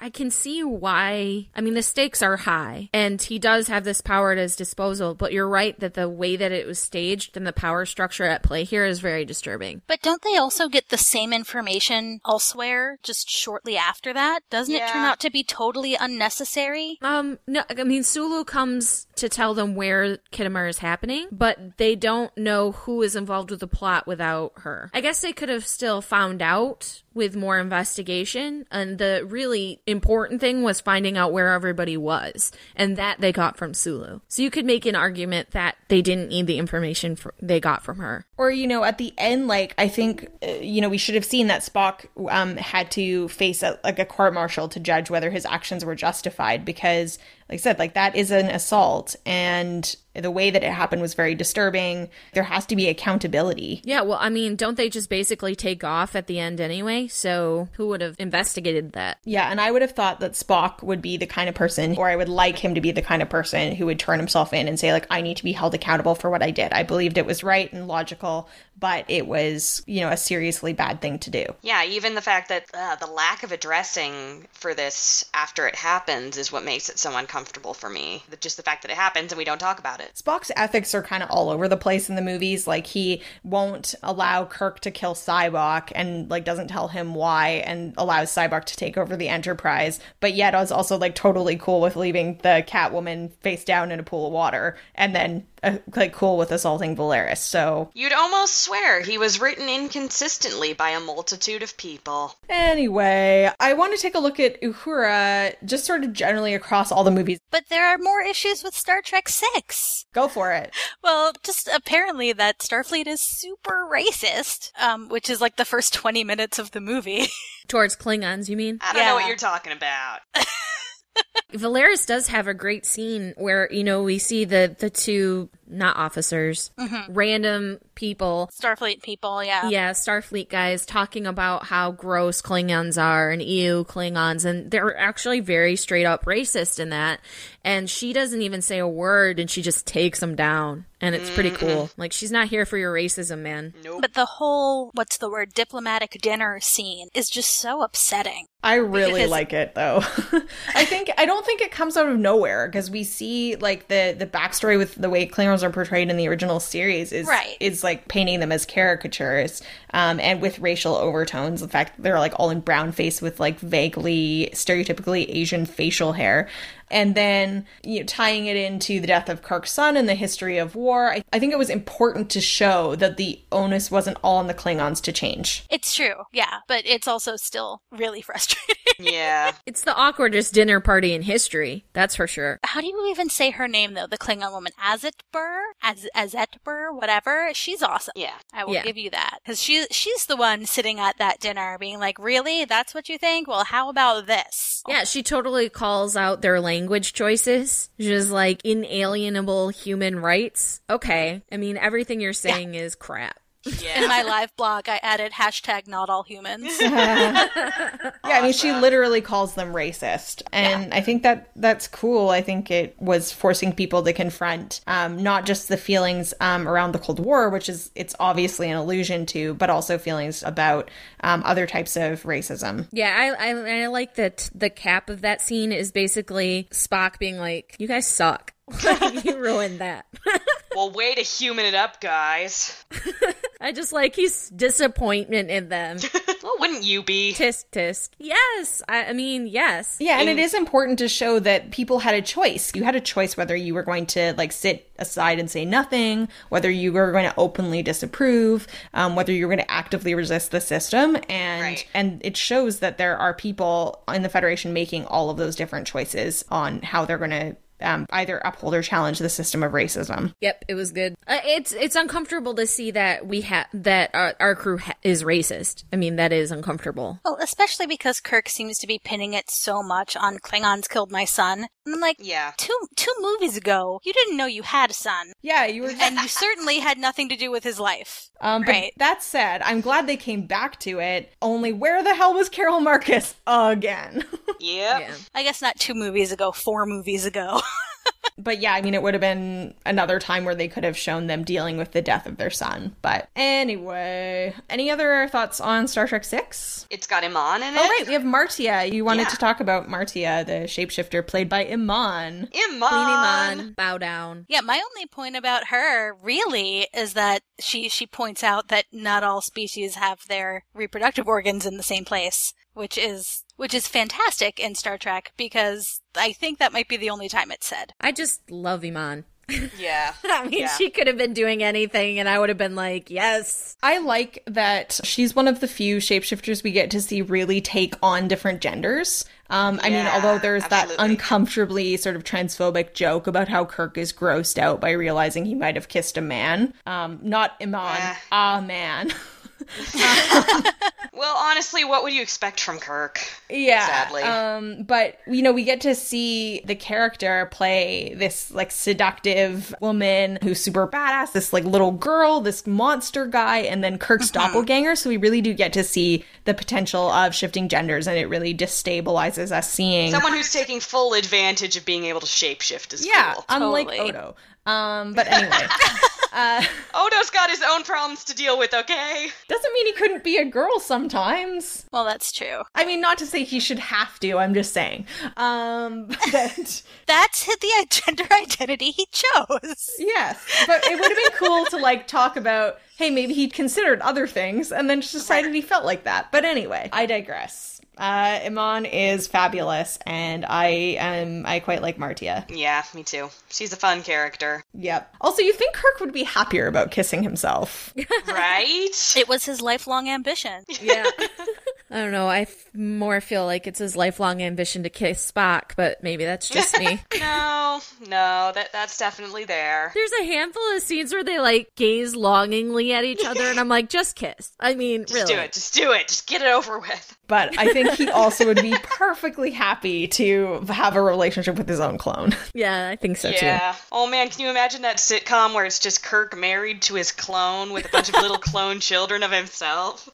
I can see why. I mean, the stakes are high, and he does have this power at his disposal, but you're right that the way that it was staged and the power structure at play here is very disturbing. But don't they also get the same information elsewhere just shortly after that? Doesn't it turn out to be totally unnecessary? Um, no, I mean, Sulu comes to tell them where Khitomer is happening, but they don't know who is involved with the plot without her. I guess they could have still found out with more investigation. And the really important thing was finding out where everybody was. And that they got from Sulu. So you could make an argument that they didn't need the information fr- they got from her. Or, you know, at the end, like, I think, uh, you know, we should have seen that Spock um, had to face a, like a court martial to judge whether his actions were justified because, like I said, like that is an assault. And the way that it happened was very disturbing. There has to be accountability. Yeah, well, I mean, don't they just basically take off at the end anyway? So who would have investigated that? Yeah, and I would have thought that Spock would be the kind of person, or I would like him to be the kind of person who would turn himself in and say, like, I need to be held accountable for what I did. I believed it was right and logical, article but it was, you know, a seriously bad thing to do. Yeah, even the fact that uh, the lack of addressing for this after it happens is what makes it so uncomfortable for me. Just the fact that it happens and we don't talk about it. Spock's ethics are kind of all over the place in the movies. Like he won't allow Kirk to kill Sybok and like doesn't tell him why and allows Sybok to take over the Enterprise, but yet is also like totally cool with leaving the Catwoman face down in a pool of water and then uh, like cool with assaulting Valeris. So You'd almost swear he was written inconsistently by a multitude of people. anyway, I want to take a look at Uhura just sort of generally across all the movies. But there are more issues with Star Trek 6. Go for it. Well, just apparently that Starfleet is super racist, um, which is like the first 20 minutes of the movie. Towards Klingons, you mean? I don't know what you're talking about. Valeris does have a great scene where, you know, we see the, the two, not officers, mm-hmm. random people Starfleet people, yeah. Yeah, Starfleet guys talking about how gross Klingons are and ew Klingons, and they're actually very straight up racist in that. And she doesn't even say a word, and she just takes them down, and it's pretty mm-hmm. cool. Like she's not here for your racism, man. Nope. But the whole, what's the word, diplomatic dinner scene is just so upsetting. I really Because- like it though. I think I don't think it comes out of nowhere because we see like the the backstory with the way Klingons are portrayed in the original series is Right. is like painting them as caricatures um, and with racial overtones. In fact, they're like all in brown face with like vaguely stereotypically Asian facial hair. And then you know, tying it into the death of Kirk's son and the history of war, I, I think it was important to show that the onus wasn't all on the Klingons to change. It's true, yeah, but it's also still really frustrating. Yeah. It's the awkwardest dinner party in history, that's for sure. How do you even say her name though? The Klingon woman, Azitbur, Az Azetbur, whatever. She's awesome. Yeah. I will Yeah. give you that because she she's the one sitting at that dinner, being like, "Really? That's what you think? Well, how about this?" Yeah, she totally calls out their language choices, just like inalienable human rights. Okay, I mean everything you're saying is crap. Yeah. In my live blog, I added hashtag not all humans. Yeah, I mean, she literally calls them racist, and I think that that's cool. I think it was forcing people to confront um, not just the feelings um, around the Cold War, which is it's obviously an allusion to, but also feelings about um, other types of racism. Yeah, I, I I like that the cap of that scene is basically Spock being like, "You guys suck. Like, you ruined that." well, way to human it up, guys. I just like his disappointment in them. Well, wouldn't you be? tisk tisk. Yes, I, I mean yes. Yeah, and it is important to show that people had a choice. You had a choice whether you were going to like sit aside and say nothing, whether you were going to openly disapprove, um, whether you were going to actively resist the system, and Right. and it shows that there are people in the Federation making all of those different choices on how they're going to. Um, either uphold or challenge the system of racism. Yep, it was good. Uh, it's it's uncomfortable to see that we have that our, our crew ha- is racist. I mean, that is uncomfortable. well, especially because Kirk seems to be pinning it so much on Klingons killed my son. And I'm like, Yeah. two two movies ago, you didn't know you had a son, Yeah, you were. and you certainly had nothing to do with his life. Um, but Right. that said, I'm glad they came back to it. Only where the hell was Carol Marcus again? Yep. Yeah. I guess not two movies ago, four movies ago. But yeah, I mean, it would have been another time where they could have shown them dealing with the death of their son. But anyway, any other thoughts on Star Trek Six? It's got Iman in it. Oh, right, we have Martia. You wanted Yeah. to talk about Martia, the shapeshifter played by Iman. Queenie Iman. Bow down. Yeah, my only point about her really is that she she points out that not all species have their reproductive organs in the same place, which is which is fantastic in Star Trek because I think that might be the only time it's said. I just love Iman. Yeah. I mean, Yeah. she could have been doing anything, and I would have been like, yes. I like that she's one of the few shapeshifters we get to see really take on different genders. Um, I mean, although there's that uncomfortably sort of transphobic joke about how Kirk is grossed out by realizing he might have kissed a man. Um, not Iman, Eh. a man. Well, honestly, what would you expect from Kirk? Yeah. Sadly. Um, but you know, we get to see the character play this like seductive woman who's super badass, this like little girl, this monster guy, and then Kirk's doppelganger. So we really do get to see the potential of shifting genders, and it really destabilizes us seeing. Someone who's taking full advantage of being able to shapeshift is yeah, cool. unlike Totally. Odo. Um, but anyway, Odo's got his own problems to deal with, okay? doesn't mean he couldn't be a girl sometimes. Well, that's true. I mean, not to say he should have to. I'm just saying. Um, that. That's the gender identity he chose. Yes, but it would have been cool to like talk about, hey, maybe he'd considered other things and then just decided he felt like that. But anyway, I digress. Uh, Iman is fabulous, and I am I quite like Martia. Yeah, me too. She's a fun character. Yep. Also, you think Kirk would be happier about kissing himself? Right? It was his lifelong ambition. Yeah. I don't know. I f- more feel like it's his lifelong ambition to kiss Spock, but maybe that's just me. no, no, that that's definitely there. There's a handful of scenes where they like gaze longingly at each other, and I'm like, just kiss. I mean, Just really. do it. Just do it. Just get it over with. But I think he also would be perfectly happy to have a relationship with his own clone. Yeah, I think so too. Yeah. Oh man, can you imagine that sitcom where it's just Kirk married to his clone with a bunch of little clone children of himself?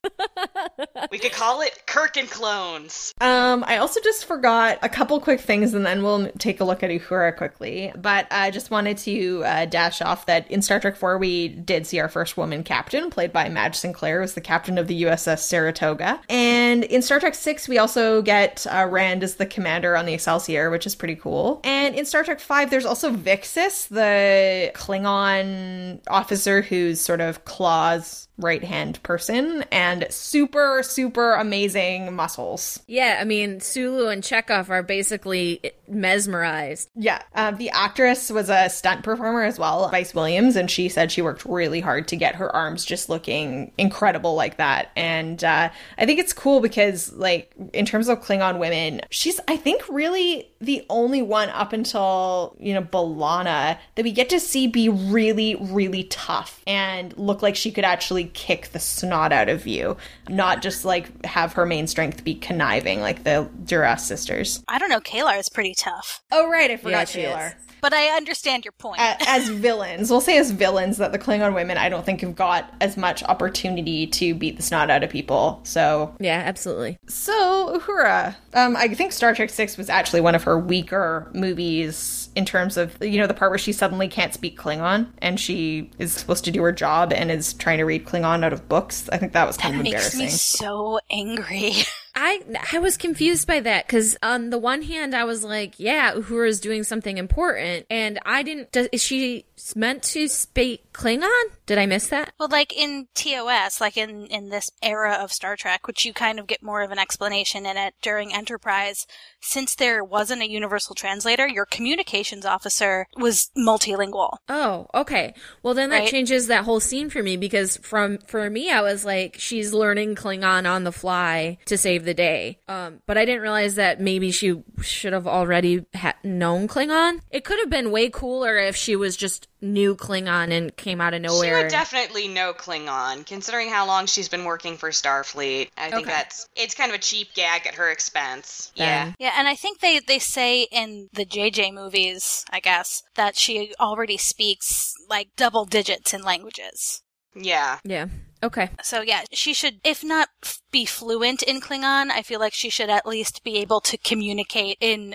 we could call it Kirk and Clones. Um, I also just forgot a couple quick things, and then we'll take a look at Uhura quickly. But I just wanted to uh, dash off that in Star Trek Four, we did see our first woman captain, played by Madge Sinclair, who was the captain of the USS Saratoga. And in Star Trek Six, we also get uh, Rand as the commander on the Excelsior, which is pretty cool. And in Star Trek Five, there's also Vixis, the Klingon officer who's sort of Klaa's right hand person, and super, super amazing muscles. Yeah, I mean, Sulu and Chekov are basically mesmerized. Yeah. Uh, the actress was a stunt performer as well, Spice Williams, and she said she worked really hard to get her arms just looking incredible like that. And uh, I think it's cool because, like, in terms of Klingon women, she's, I think, really the only one up until, you know, B'Elanna that we get to see be really, really tough and look like she could actually kick the snot out of you, not just like have her main strength be conniving like the Duras sisters. I don't know. K'Ehleyr is pretty tough, Oh, right. I forgot Yeah, she Taylor. is. But I understand your point. a- as villains. We'll say as villains that the Klingon women I don't think have got as much opportunity to beat the snot out of people. So Yeah, absolutely. so Uhura. Um I think Star Trek 6 was actually one of her weaker movies in terms of you know the part where she suddenly can't speak Klingon and she is supposed to do her job and is trying to read Klingon out of books. I think that was kind that of makes embarrassing. me so angry. I I was confused by that because on the one hand I was like, yeah, Uhura is doing something important, and I didn't. Does, she meant to speak Klingon? Did I miss that? Well, like in TOS, like in, in this era of Star Trek, which you kind of get more of an explanation in it during Enterprise, since there wasn't a universal translator, your communications officer was multilingual. Oh, okay. Well, then that Right. changes that whole scene for me because from for me, I was like, she's learning Klingon on the fly to save the day. Um, but I didn't realize that maybe she should have already ha- known Klingon. It could have been way cooler if she was just knew Klingon and came out of She nowhere. would definitely know Klingon, considering how long she's been working for Starfleet. I think Okay. that's it's kind of a cheap gag at her expense. Then. Yeah. Yeah, and I think they, they say in the JJ movies, I guess, that she already speaks like double digits in languages. Yeah. yeah. Okay. So yeah, she should, if not f- be fluent in Klingon, I feel like she should at least be able to communicate in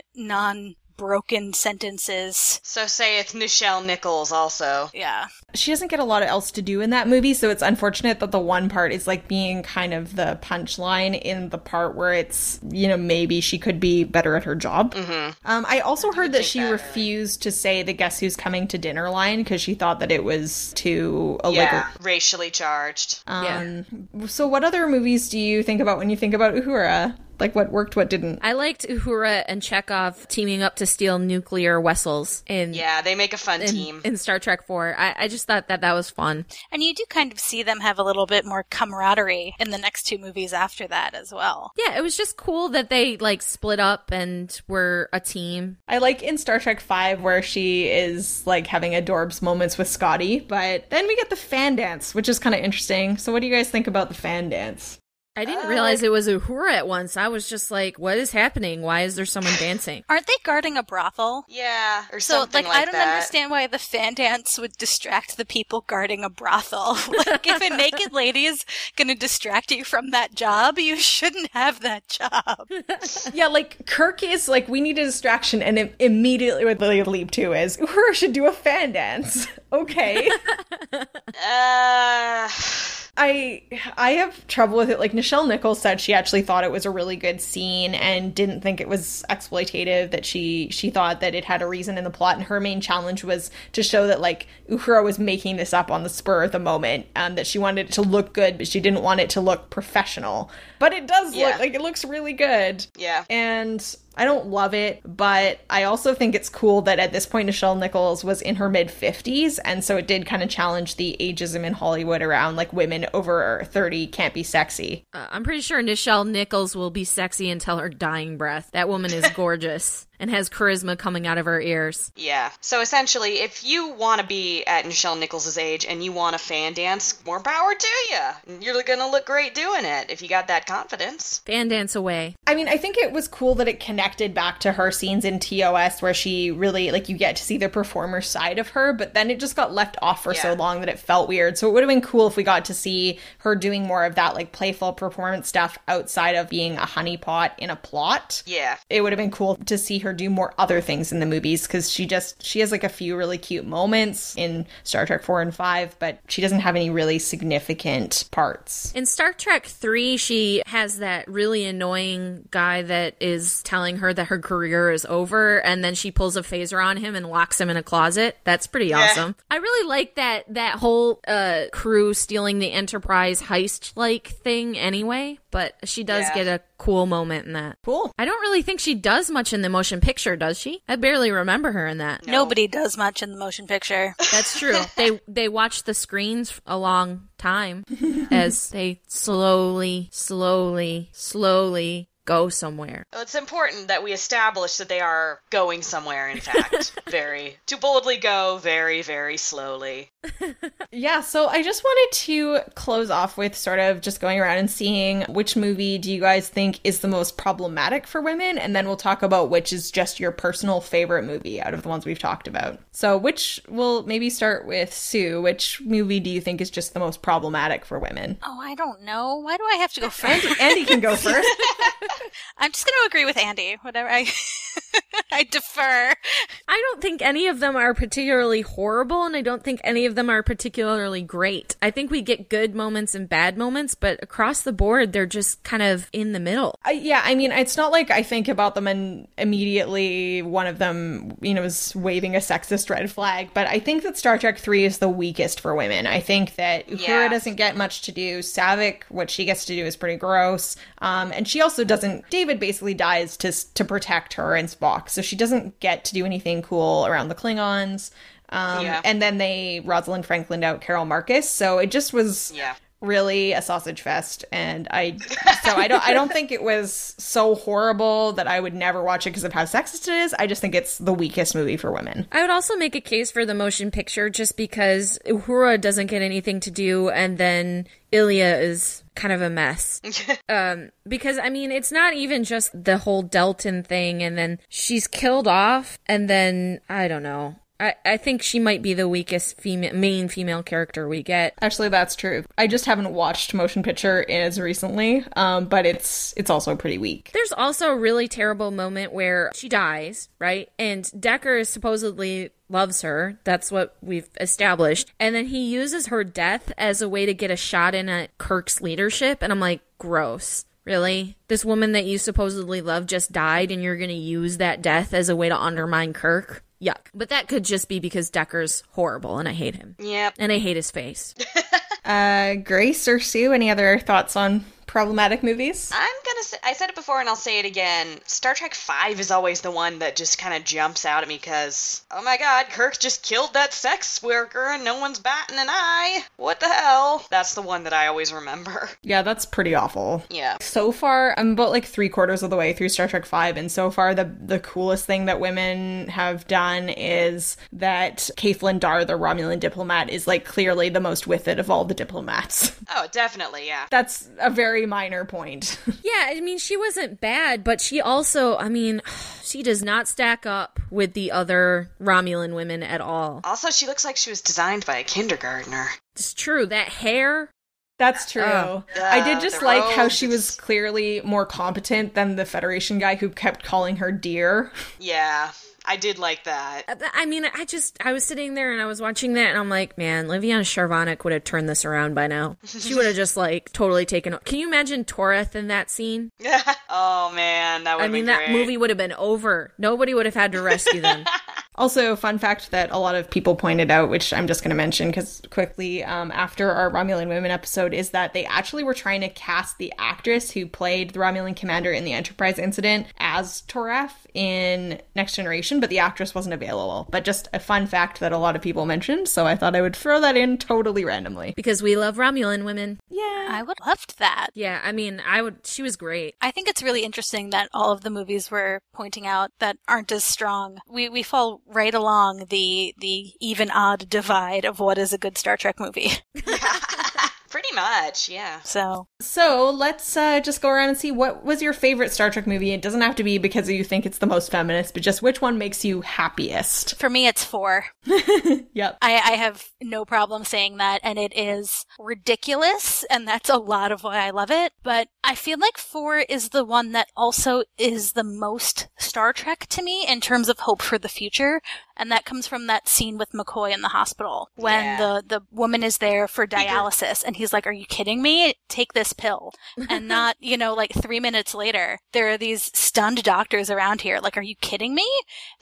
non-broken sentences. So saith Nichelle Nichols also. Yeah. she doesn't get a lot else to do in that movie, so it's unfortunate that the one part is like being kind of the punchline in the part where it's, you know, maybe she could be better at her job. Um, I also heard that she refused to say the Guess Who's Coming to Dinner line because she thought that it was too a Yeah. Racially charged. Um, So, what other movies do you think about when you think about Uhura? Like what worked, what didn't. I liked Uhura and Chekov teaming up to steal nuclear vessels in Yeah, they make a fun in, team. in Star Trek 4. I, I just thought that that was fun. And you do kind of see them have a little bit more camaraderie in the next two movies after that as well. Yeah, it was just cool that they like split up and were a team. I like in Star Trek Five where she is like having adorbs moments with Scotty, but then we get the fan dance, which is kind of interesting. So, what do you guys think about the fan dance? I didn't realize it was Uhura at once. I was just like, what is happening? Why is there someone dancing? Aren't they guarding a brothel? Yeah, or So, something like, like I don't that. understand why the fan dance would distract the people guarding a brothel. like, if a naked lady is gonna distract you from that job, you shouldn't have that job. Yeah, like Kirk is like, we need a distraction, and it immediately what they leap to is Uhura should do a fan dance. okay. Uh, I I have trouble with it. Like Nichelle Nichols said, she actually thought it was a really good scene and didn't think it was exploitative. That she she thought that it had a reason in the plot, and her main challenge was to show that like Uhura was making this up on the spur of the moment, um, that she wanted it to look good, but she didn't want it to look professional. But it does Yeah. look like it looks really good. yeah. And I don't love it, but I also think it's cool that at this point Nichelle Nichols was in her mid 50s, and so it did kind of challenge the ageism in Hollywood around like women over 30 can't be sexy. Uh, I'm pretty sure Nichelle Nichols will be sexy until her dying breath. That woman is gorgeous and has charisma coming out of her ears. Yeah. So essentially, if you want to be at Nichelle Nichols' age and you want a fan dance, more power to you. You're gonna look great doing it if you got that confidence. Fan dance away. I mean, I think it was cool that it connected back to her scenes in TOS where she really like you get to see the performer side of her, but then it just got left off for so long that it felt weird. So it would have been cool if we got to see her doing more of that like playful performance stuff outside of being a honeypot in a plot. Yeah. it would have been cool to see her do more other things in the movies because she just she has like a few really cute moments in Star Trek 4 and 5 but she doesn't have any really significant parts. In Star Trek 3, she has that really annoying guy that is telling her that her career is over and then she pulls a phaser on him and locks him in a closet. That's pretty awesome. I really like that that whole uh crew stealing the Enterprise heist like thing anyway, but she does Yeah. get a cool moment in that. Cool. I don't really think she does much in the motion picture, does she? I barely remember her in that. Nobody does much in the motion picture. That's true. they they watch the screens a long time as they slowly, slowly, slowly go somewhere. Well, it's important that we establish that they are going somewhere, in fact. very. To boldly go very, very slowly. Yeah, so I just wanted to close off with sort of just going around and seeing which movie do you guys think is the most problematic for women and then we'll talk about which is just your personal favorite movie out of the ones we've talked about. So, which we'll maybe start with Sue, which movie do you think is just the most problematic for women? Oh, I don't know. Why do I have to go first? Andi can go first. I'm just going to agree with Andi. Whatever. I, I defer. I don't think any of them are particularly horrible, and I don't think any of them are particularly great. I think we get good moments and bad moments, but across the board, they're just kind of in the middle. Yeah, I mean, it's not like I think about them and immediately one of them, you know, is waving a sexist red flag, but I think that Star Trek 3 is the weakest for women. I think that Uhura Yeah. doesn't get much to do. Saavik, what she gets to do is pretty gross. Um, and she also doesn't, David basically dies to, to protect her and Spock, so she doesn't get to do anything cool around the Klingons. Um, Yeah. And then they Rosalind Franklin out Carol Marcus, so it just was Yeah. really a sausage fest and i so i don't i don't think it was so horrible that i would never watch it because of how sexist it is i just think it's the weakest movie for women I would also make a case for the motion picture just because Uhura doesn't get anything to do, and then Ilia is kind of a mess. um, because I mean, it's not even just the whole Deltan thing, and then she's killed off, and then I don't know. I, I think she might be the weakest female main female character we get. actually that's true i just haven't watched motion picture as recently um but it's it's also pretty weak There's also a really terrible moment where she dies, right? And Decker supposedly loves her. That's what we've established. And then he uses her death as a way to get a shot in at Kirk's leadership. And I'm like, gross. Really? This woman that you supposedly love just died and you're going to use that death as a way to undermine Kirk? Yuck. But that could just be because Decker's horrible and I hate him. Yep. And I hate his face. uh grace or sue any other thoughts on problematic movies I'm gonna say, I said it before and I'll say it again. Star Trek Five is always the one that just kind of jumps out at me because, oh my God, Kirk just killed that sex worker and no one's batting an eye. What the hell? That's the one that I always remember. Yeah, that's pretty awful. Yeah. So far, I'm about like three quarters of the way through Star Trek Five, and so far the the coolest thing that women have done is that Caithlin Dar, the Romulan diplomat, is like clearly the most with it of all the diplomats. Oh, definitely, yeah. That's a very minor point. Yeah, I mean, she wasn't bad, but she also, I mean, she does not stack up with the other Romulan women at all. Also, she looks like she was designed by a kindergartner. It's true. That hair, That's true. Oh. I did Uh, just the like how she was clearly more competent than the Federation guy who kept calling her dear. Yeah, I did like that. Uh, I mean, I just, I was sitting there and I was watching that and I'm like, man, Liviana Charvanek would have turned this around by now. She would have just like totally taken. Can you imagine Toreth in that scene? oh man, that would I mean, that movie would have been over. Nobody would have had to rescue them. Also, fun fact that a lot of people pointed out, which I'm just going to mention because quickly um, after our Romulan Women episode, is that they actually were trying to cast the actress who played the Romulan commander in the Enterprise incident as Toreth in Next Generation, but the actress wasn't available. But just a fun fact that a lot of people mentioned, so I thought I would throw that in totally randomly. because we love Romulan women. Yeah. I would loved that. Yeah, I mean, I would. She was great. I think it's really interesting that all of the movies we're pointing out that aren't as strong. We we fall right along the the even odd divide of what is a good Star Trek movie. Pretty much, yeah. So So let's uh, just go around and see what was your favorite Star Trek movie. It doesn't have to be because you think it's the most feminist, but just which one makes you happiest. for me, it's four. Yep. I, I have no problem saying that, and it is ridiculous, and that's a lot of why I love it. But I feel like four is the one that also is the most Star Trek to me in terms of hope for the future, and that comes from that scene with McCoy in the hospital when Yeah. the the woman is there for mm-hmm. dialysis, and he's like, "Are you kidding me? Take this pill," and not you know like three minutes later, there are these stunned doctors around here, like, "Are you kidding me?"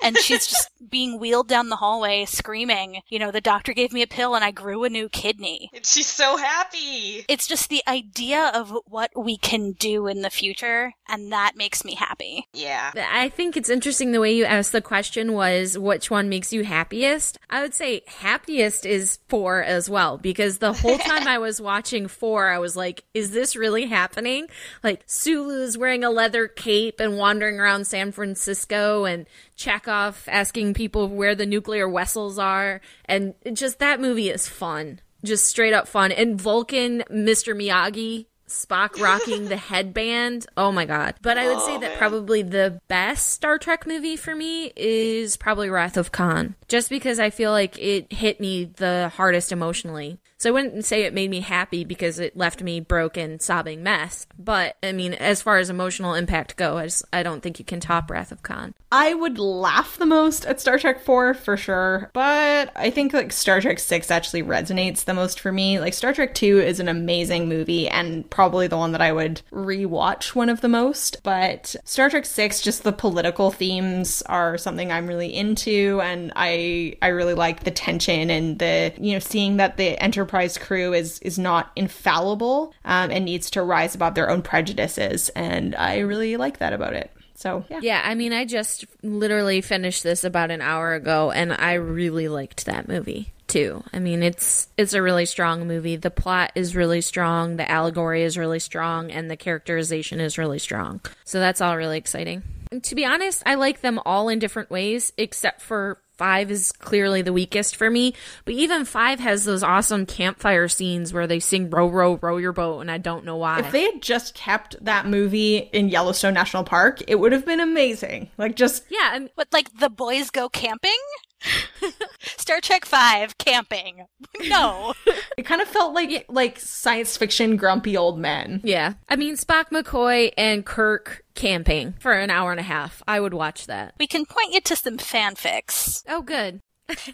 and she's just being wheeled down the hallway screaming, you know, the doctor gave me a pill and I grew a new kidney. And she's so happy. It's just the idea of what we can do in the future, and that makes me happy. Yeah. I think it's interesting the way you asked the question was which one makes you happiest. I would say happiest is four as well because the whole time I was watching four, I was like, is this really happening? Like Sulu's wearing a leather cape and wandering around San Francisco and Chekov asking people where the nuclear vessels are. And just that movie is fun. Just straight up fun. And Vulcan, Mr. Miyagi, Spock rocking the headband. Oh my god. But I would say oh, that probably the best Star Trek movie for me is probably Wrath of Khan. Just because I feel like it hit me the hardest emotionally. So I wouldn't say it made me happy because it left me broken, sobbing mess. But I mean, as far as emotional impact go, I, just, I don't think you can top Wrath of Khan. I would laugh the most at Star Trek 4 for sure, but I think like Star Trek 6 actually resonates the most for me. Like Star Trek 2 is an amazing movie and probably the one that I would rewatch one of the most, but Star Trek 6 just the political themes are something I'm really into and I I really like the tension and the you know seeing that the Enterprise crew is is not infallible um, and needs to rise above their own prejudices and I really like that about it. So, yeah. Yeah, I mean, I just literally finished this about an hour ago, and I really liked that movie too. I mean, it's it's a really strong movie. The plot is really strong, the allegory is really strong, and the characterization is really strong. So that's all really exciting. And to be honest, I like them all in different ways, except for Five is clearly the weakest for me, but even five has those awesome campfire scenes where they sing "Row, row, row your boat," and I don't know why. If they had just kept that movie in Yellowstone National Park, it would have been amazing. Like just yeah, I mean, What, like, the boys go camping? Star Trek 5, camping. No. it kind of felt like like science fiction grumpy old men. Yeah. I mean, Spock, McCoy, and Kirk camping for an hour and a half. I would watch that. we can point you to some fanfics. Oh, good.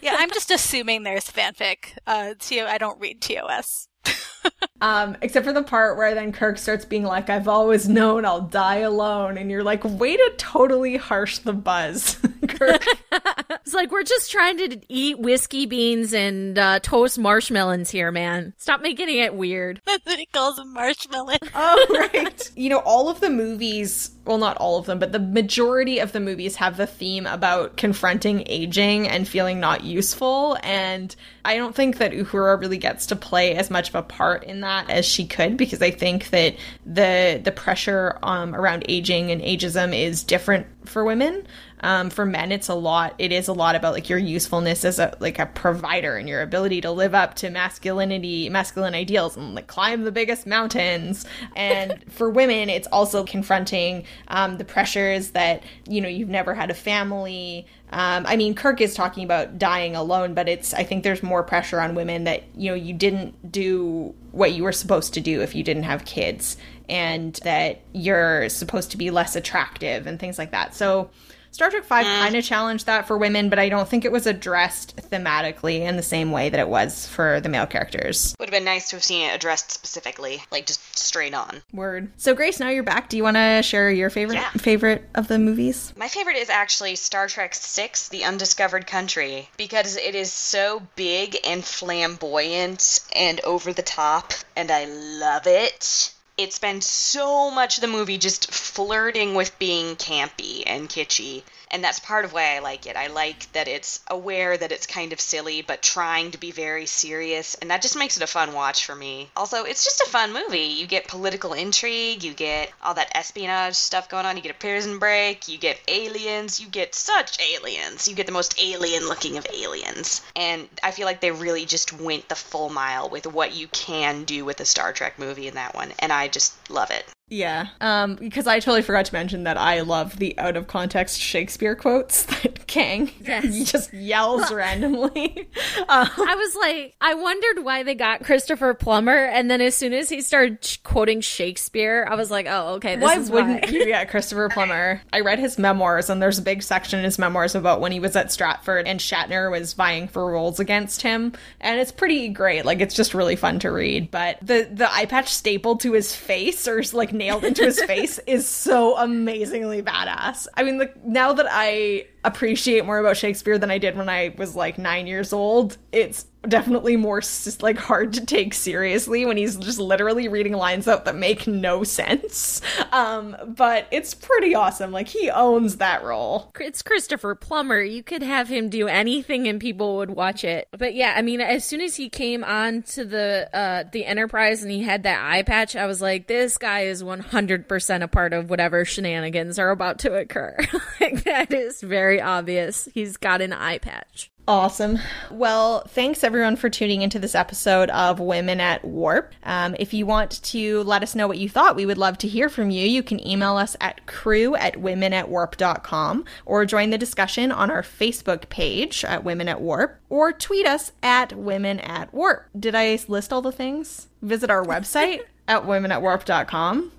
Yeah, I'm just assuming there's fanfic. Uh, I don't read TOS. Um, except for the part where then Kirk starts being like, "I've always known I'll die alone," and you're like, "Way to totally harsh the buzz, Kirk." it's like we're just trying to eat whiskey beans and uh, toast marshmallows here, man. Stop making it weird. That's what he calls them marshmallow. Oh, right. you know, all of the movies, well, not all of them, but the majority of the movies have the theme about confronting aging and feeling not useful. And I don't think that Uhura really gets to play as much of a part in that as she could, because I think that the the pressure um, around aging and ageism is different for women. Um, for men, it's a lot. It is a lot about like your usefulness as a like a provider and your ability to live up to masculinity, masculine ideals, and like climb the biggest mountains. And for women, it's also confronting um, the pressures that you know you've never had a family. Um, I mean, Kirk is talking about dying alone, but it's I think there's more pressure on women that you know you didn't do what you were supposed to do if you didn't have kids, and that you're supposed to be less attractive and things like that. So Star Trek Five Mm. kind of challenged that for women, but I don't think it was addressed thematically in the same way that it was for the male characters. Would have been nice to have seen it addressed specifically, like just straight on. Word. So Grace, now you're back. Do you want to share your favorite Yeah. favorite of the movies? My favorite is actually Star Trek Six: The Undiscovered Country, because it is so big and flamboyant and over the top, and I love it. It spends so much of the movie just flirting with being campy and kitschy, and that's part of why I like it. I like that it's aware that it's kind of silly, but trying to be very serious, and that just makes it a fun watch for me. Also, it's just a fun movie. You get political intrigue, you get all that espionage stuff going on, you get a prison break, you get aliens, you get such aliens. You get the most alien looking of aliens. And I feel like they really just went the full mile with what you can do with a Star Trek movie in that one, and I just love it. Yeah. Um, because I totally forgot to mention that I love the out of context Shakespeare quotes that Kang Yes. just yells randomly. Uh, I was like, I wondered why they got Christopher Plummer, and then as soon as he started sh- quoting Shakespeare, I was like, oh, okay, this why is wouldn't why. you get Christopher Plummer? I read his memoirs, and there's a big section in his memoirs about when he was at Stratford and Shatner was vying for roles against him, and it's pretty great. Like it's just really fun to read. But the the eye patch stapled to his face or like nailed into his face is so amazingly badass. I mean, like now that I appreciate more about Shakespeare than I did when I was like nine years old, it's definitely more like hard to take seriously when he's just literally reading lines out that make no sense. Um, but it's pretty awesome. Like he owns that role. It's Christopher Plummer. You could have him do anything and people would watch it. But yeah, I mean, as soon as he came on to the uh, the Enterprise and he had that eye patch, I was like, this guy is one hundred percent a part of whatever shenanigans are about to occur. like that is very obvious. He's got an eye patch. Awesome. Well, thanks everyone for tuning into this episode of Women at Warp. Um, if you want to let us know what you thought, we would love to hear from you. You can email us at crew at womenatwarp.com or join the discussion on our Facebook page at Women at Warp or tweet us at Women at Warp. Did I list all the things? Visit our website at womenatwarp.com.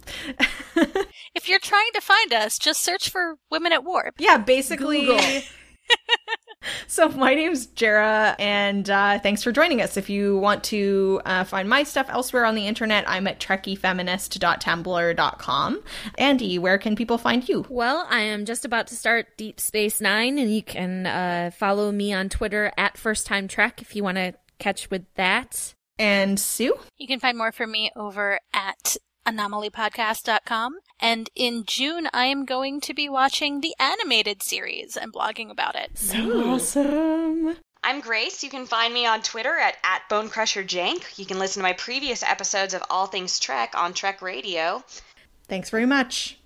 If you're trying to find us, just search for Women at Warp. Yeah, basically. so my name's Jarrah, and uh, thanks for joining us. If you want to uh, find my stuff elsewhere on the internet, I'm at trekkiefeminist.tumblr.com. Andi, where can people find you? Well, I am just about to start Deep Space Nine, and you can uh, follow me on Twitter at First Time Trek if you want to catch with that. And Sue? You can find more from me over at anomalypodcast.com. And in June, I am going to be watching the animated series and blogging about it. So Awesome. I'm Grace. You can find me on Twitter at, at BoneCrusherJank. You can listen to my previous episodes of All Things Trek on Trek Radio. Thanks very much.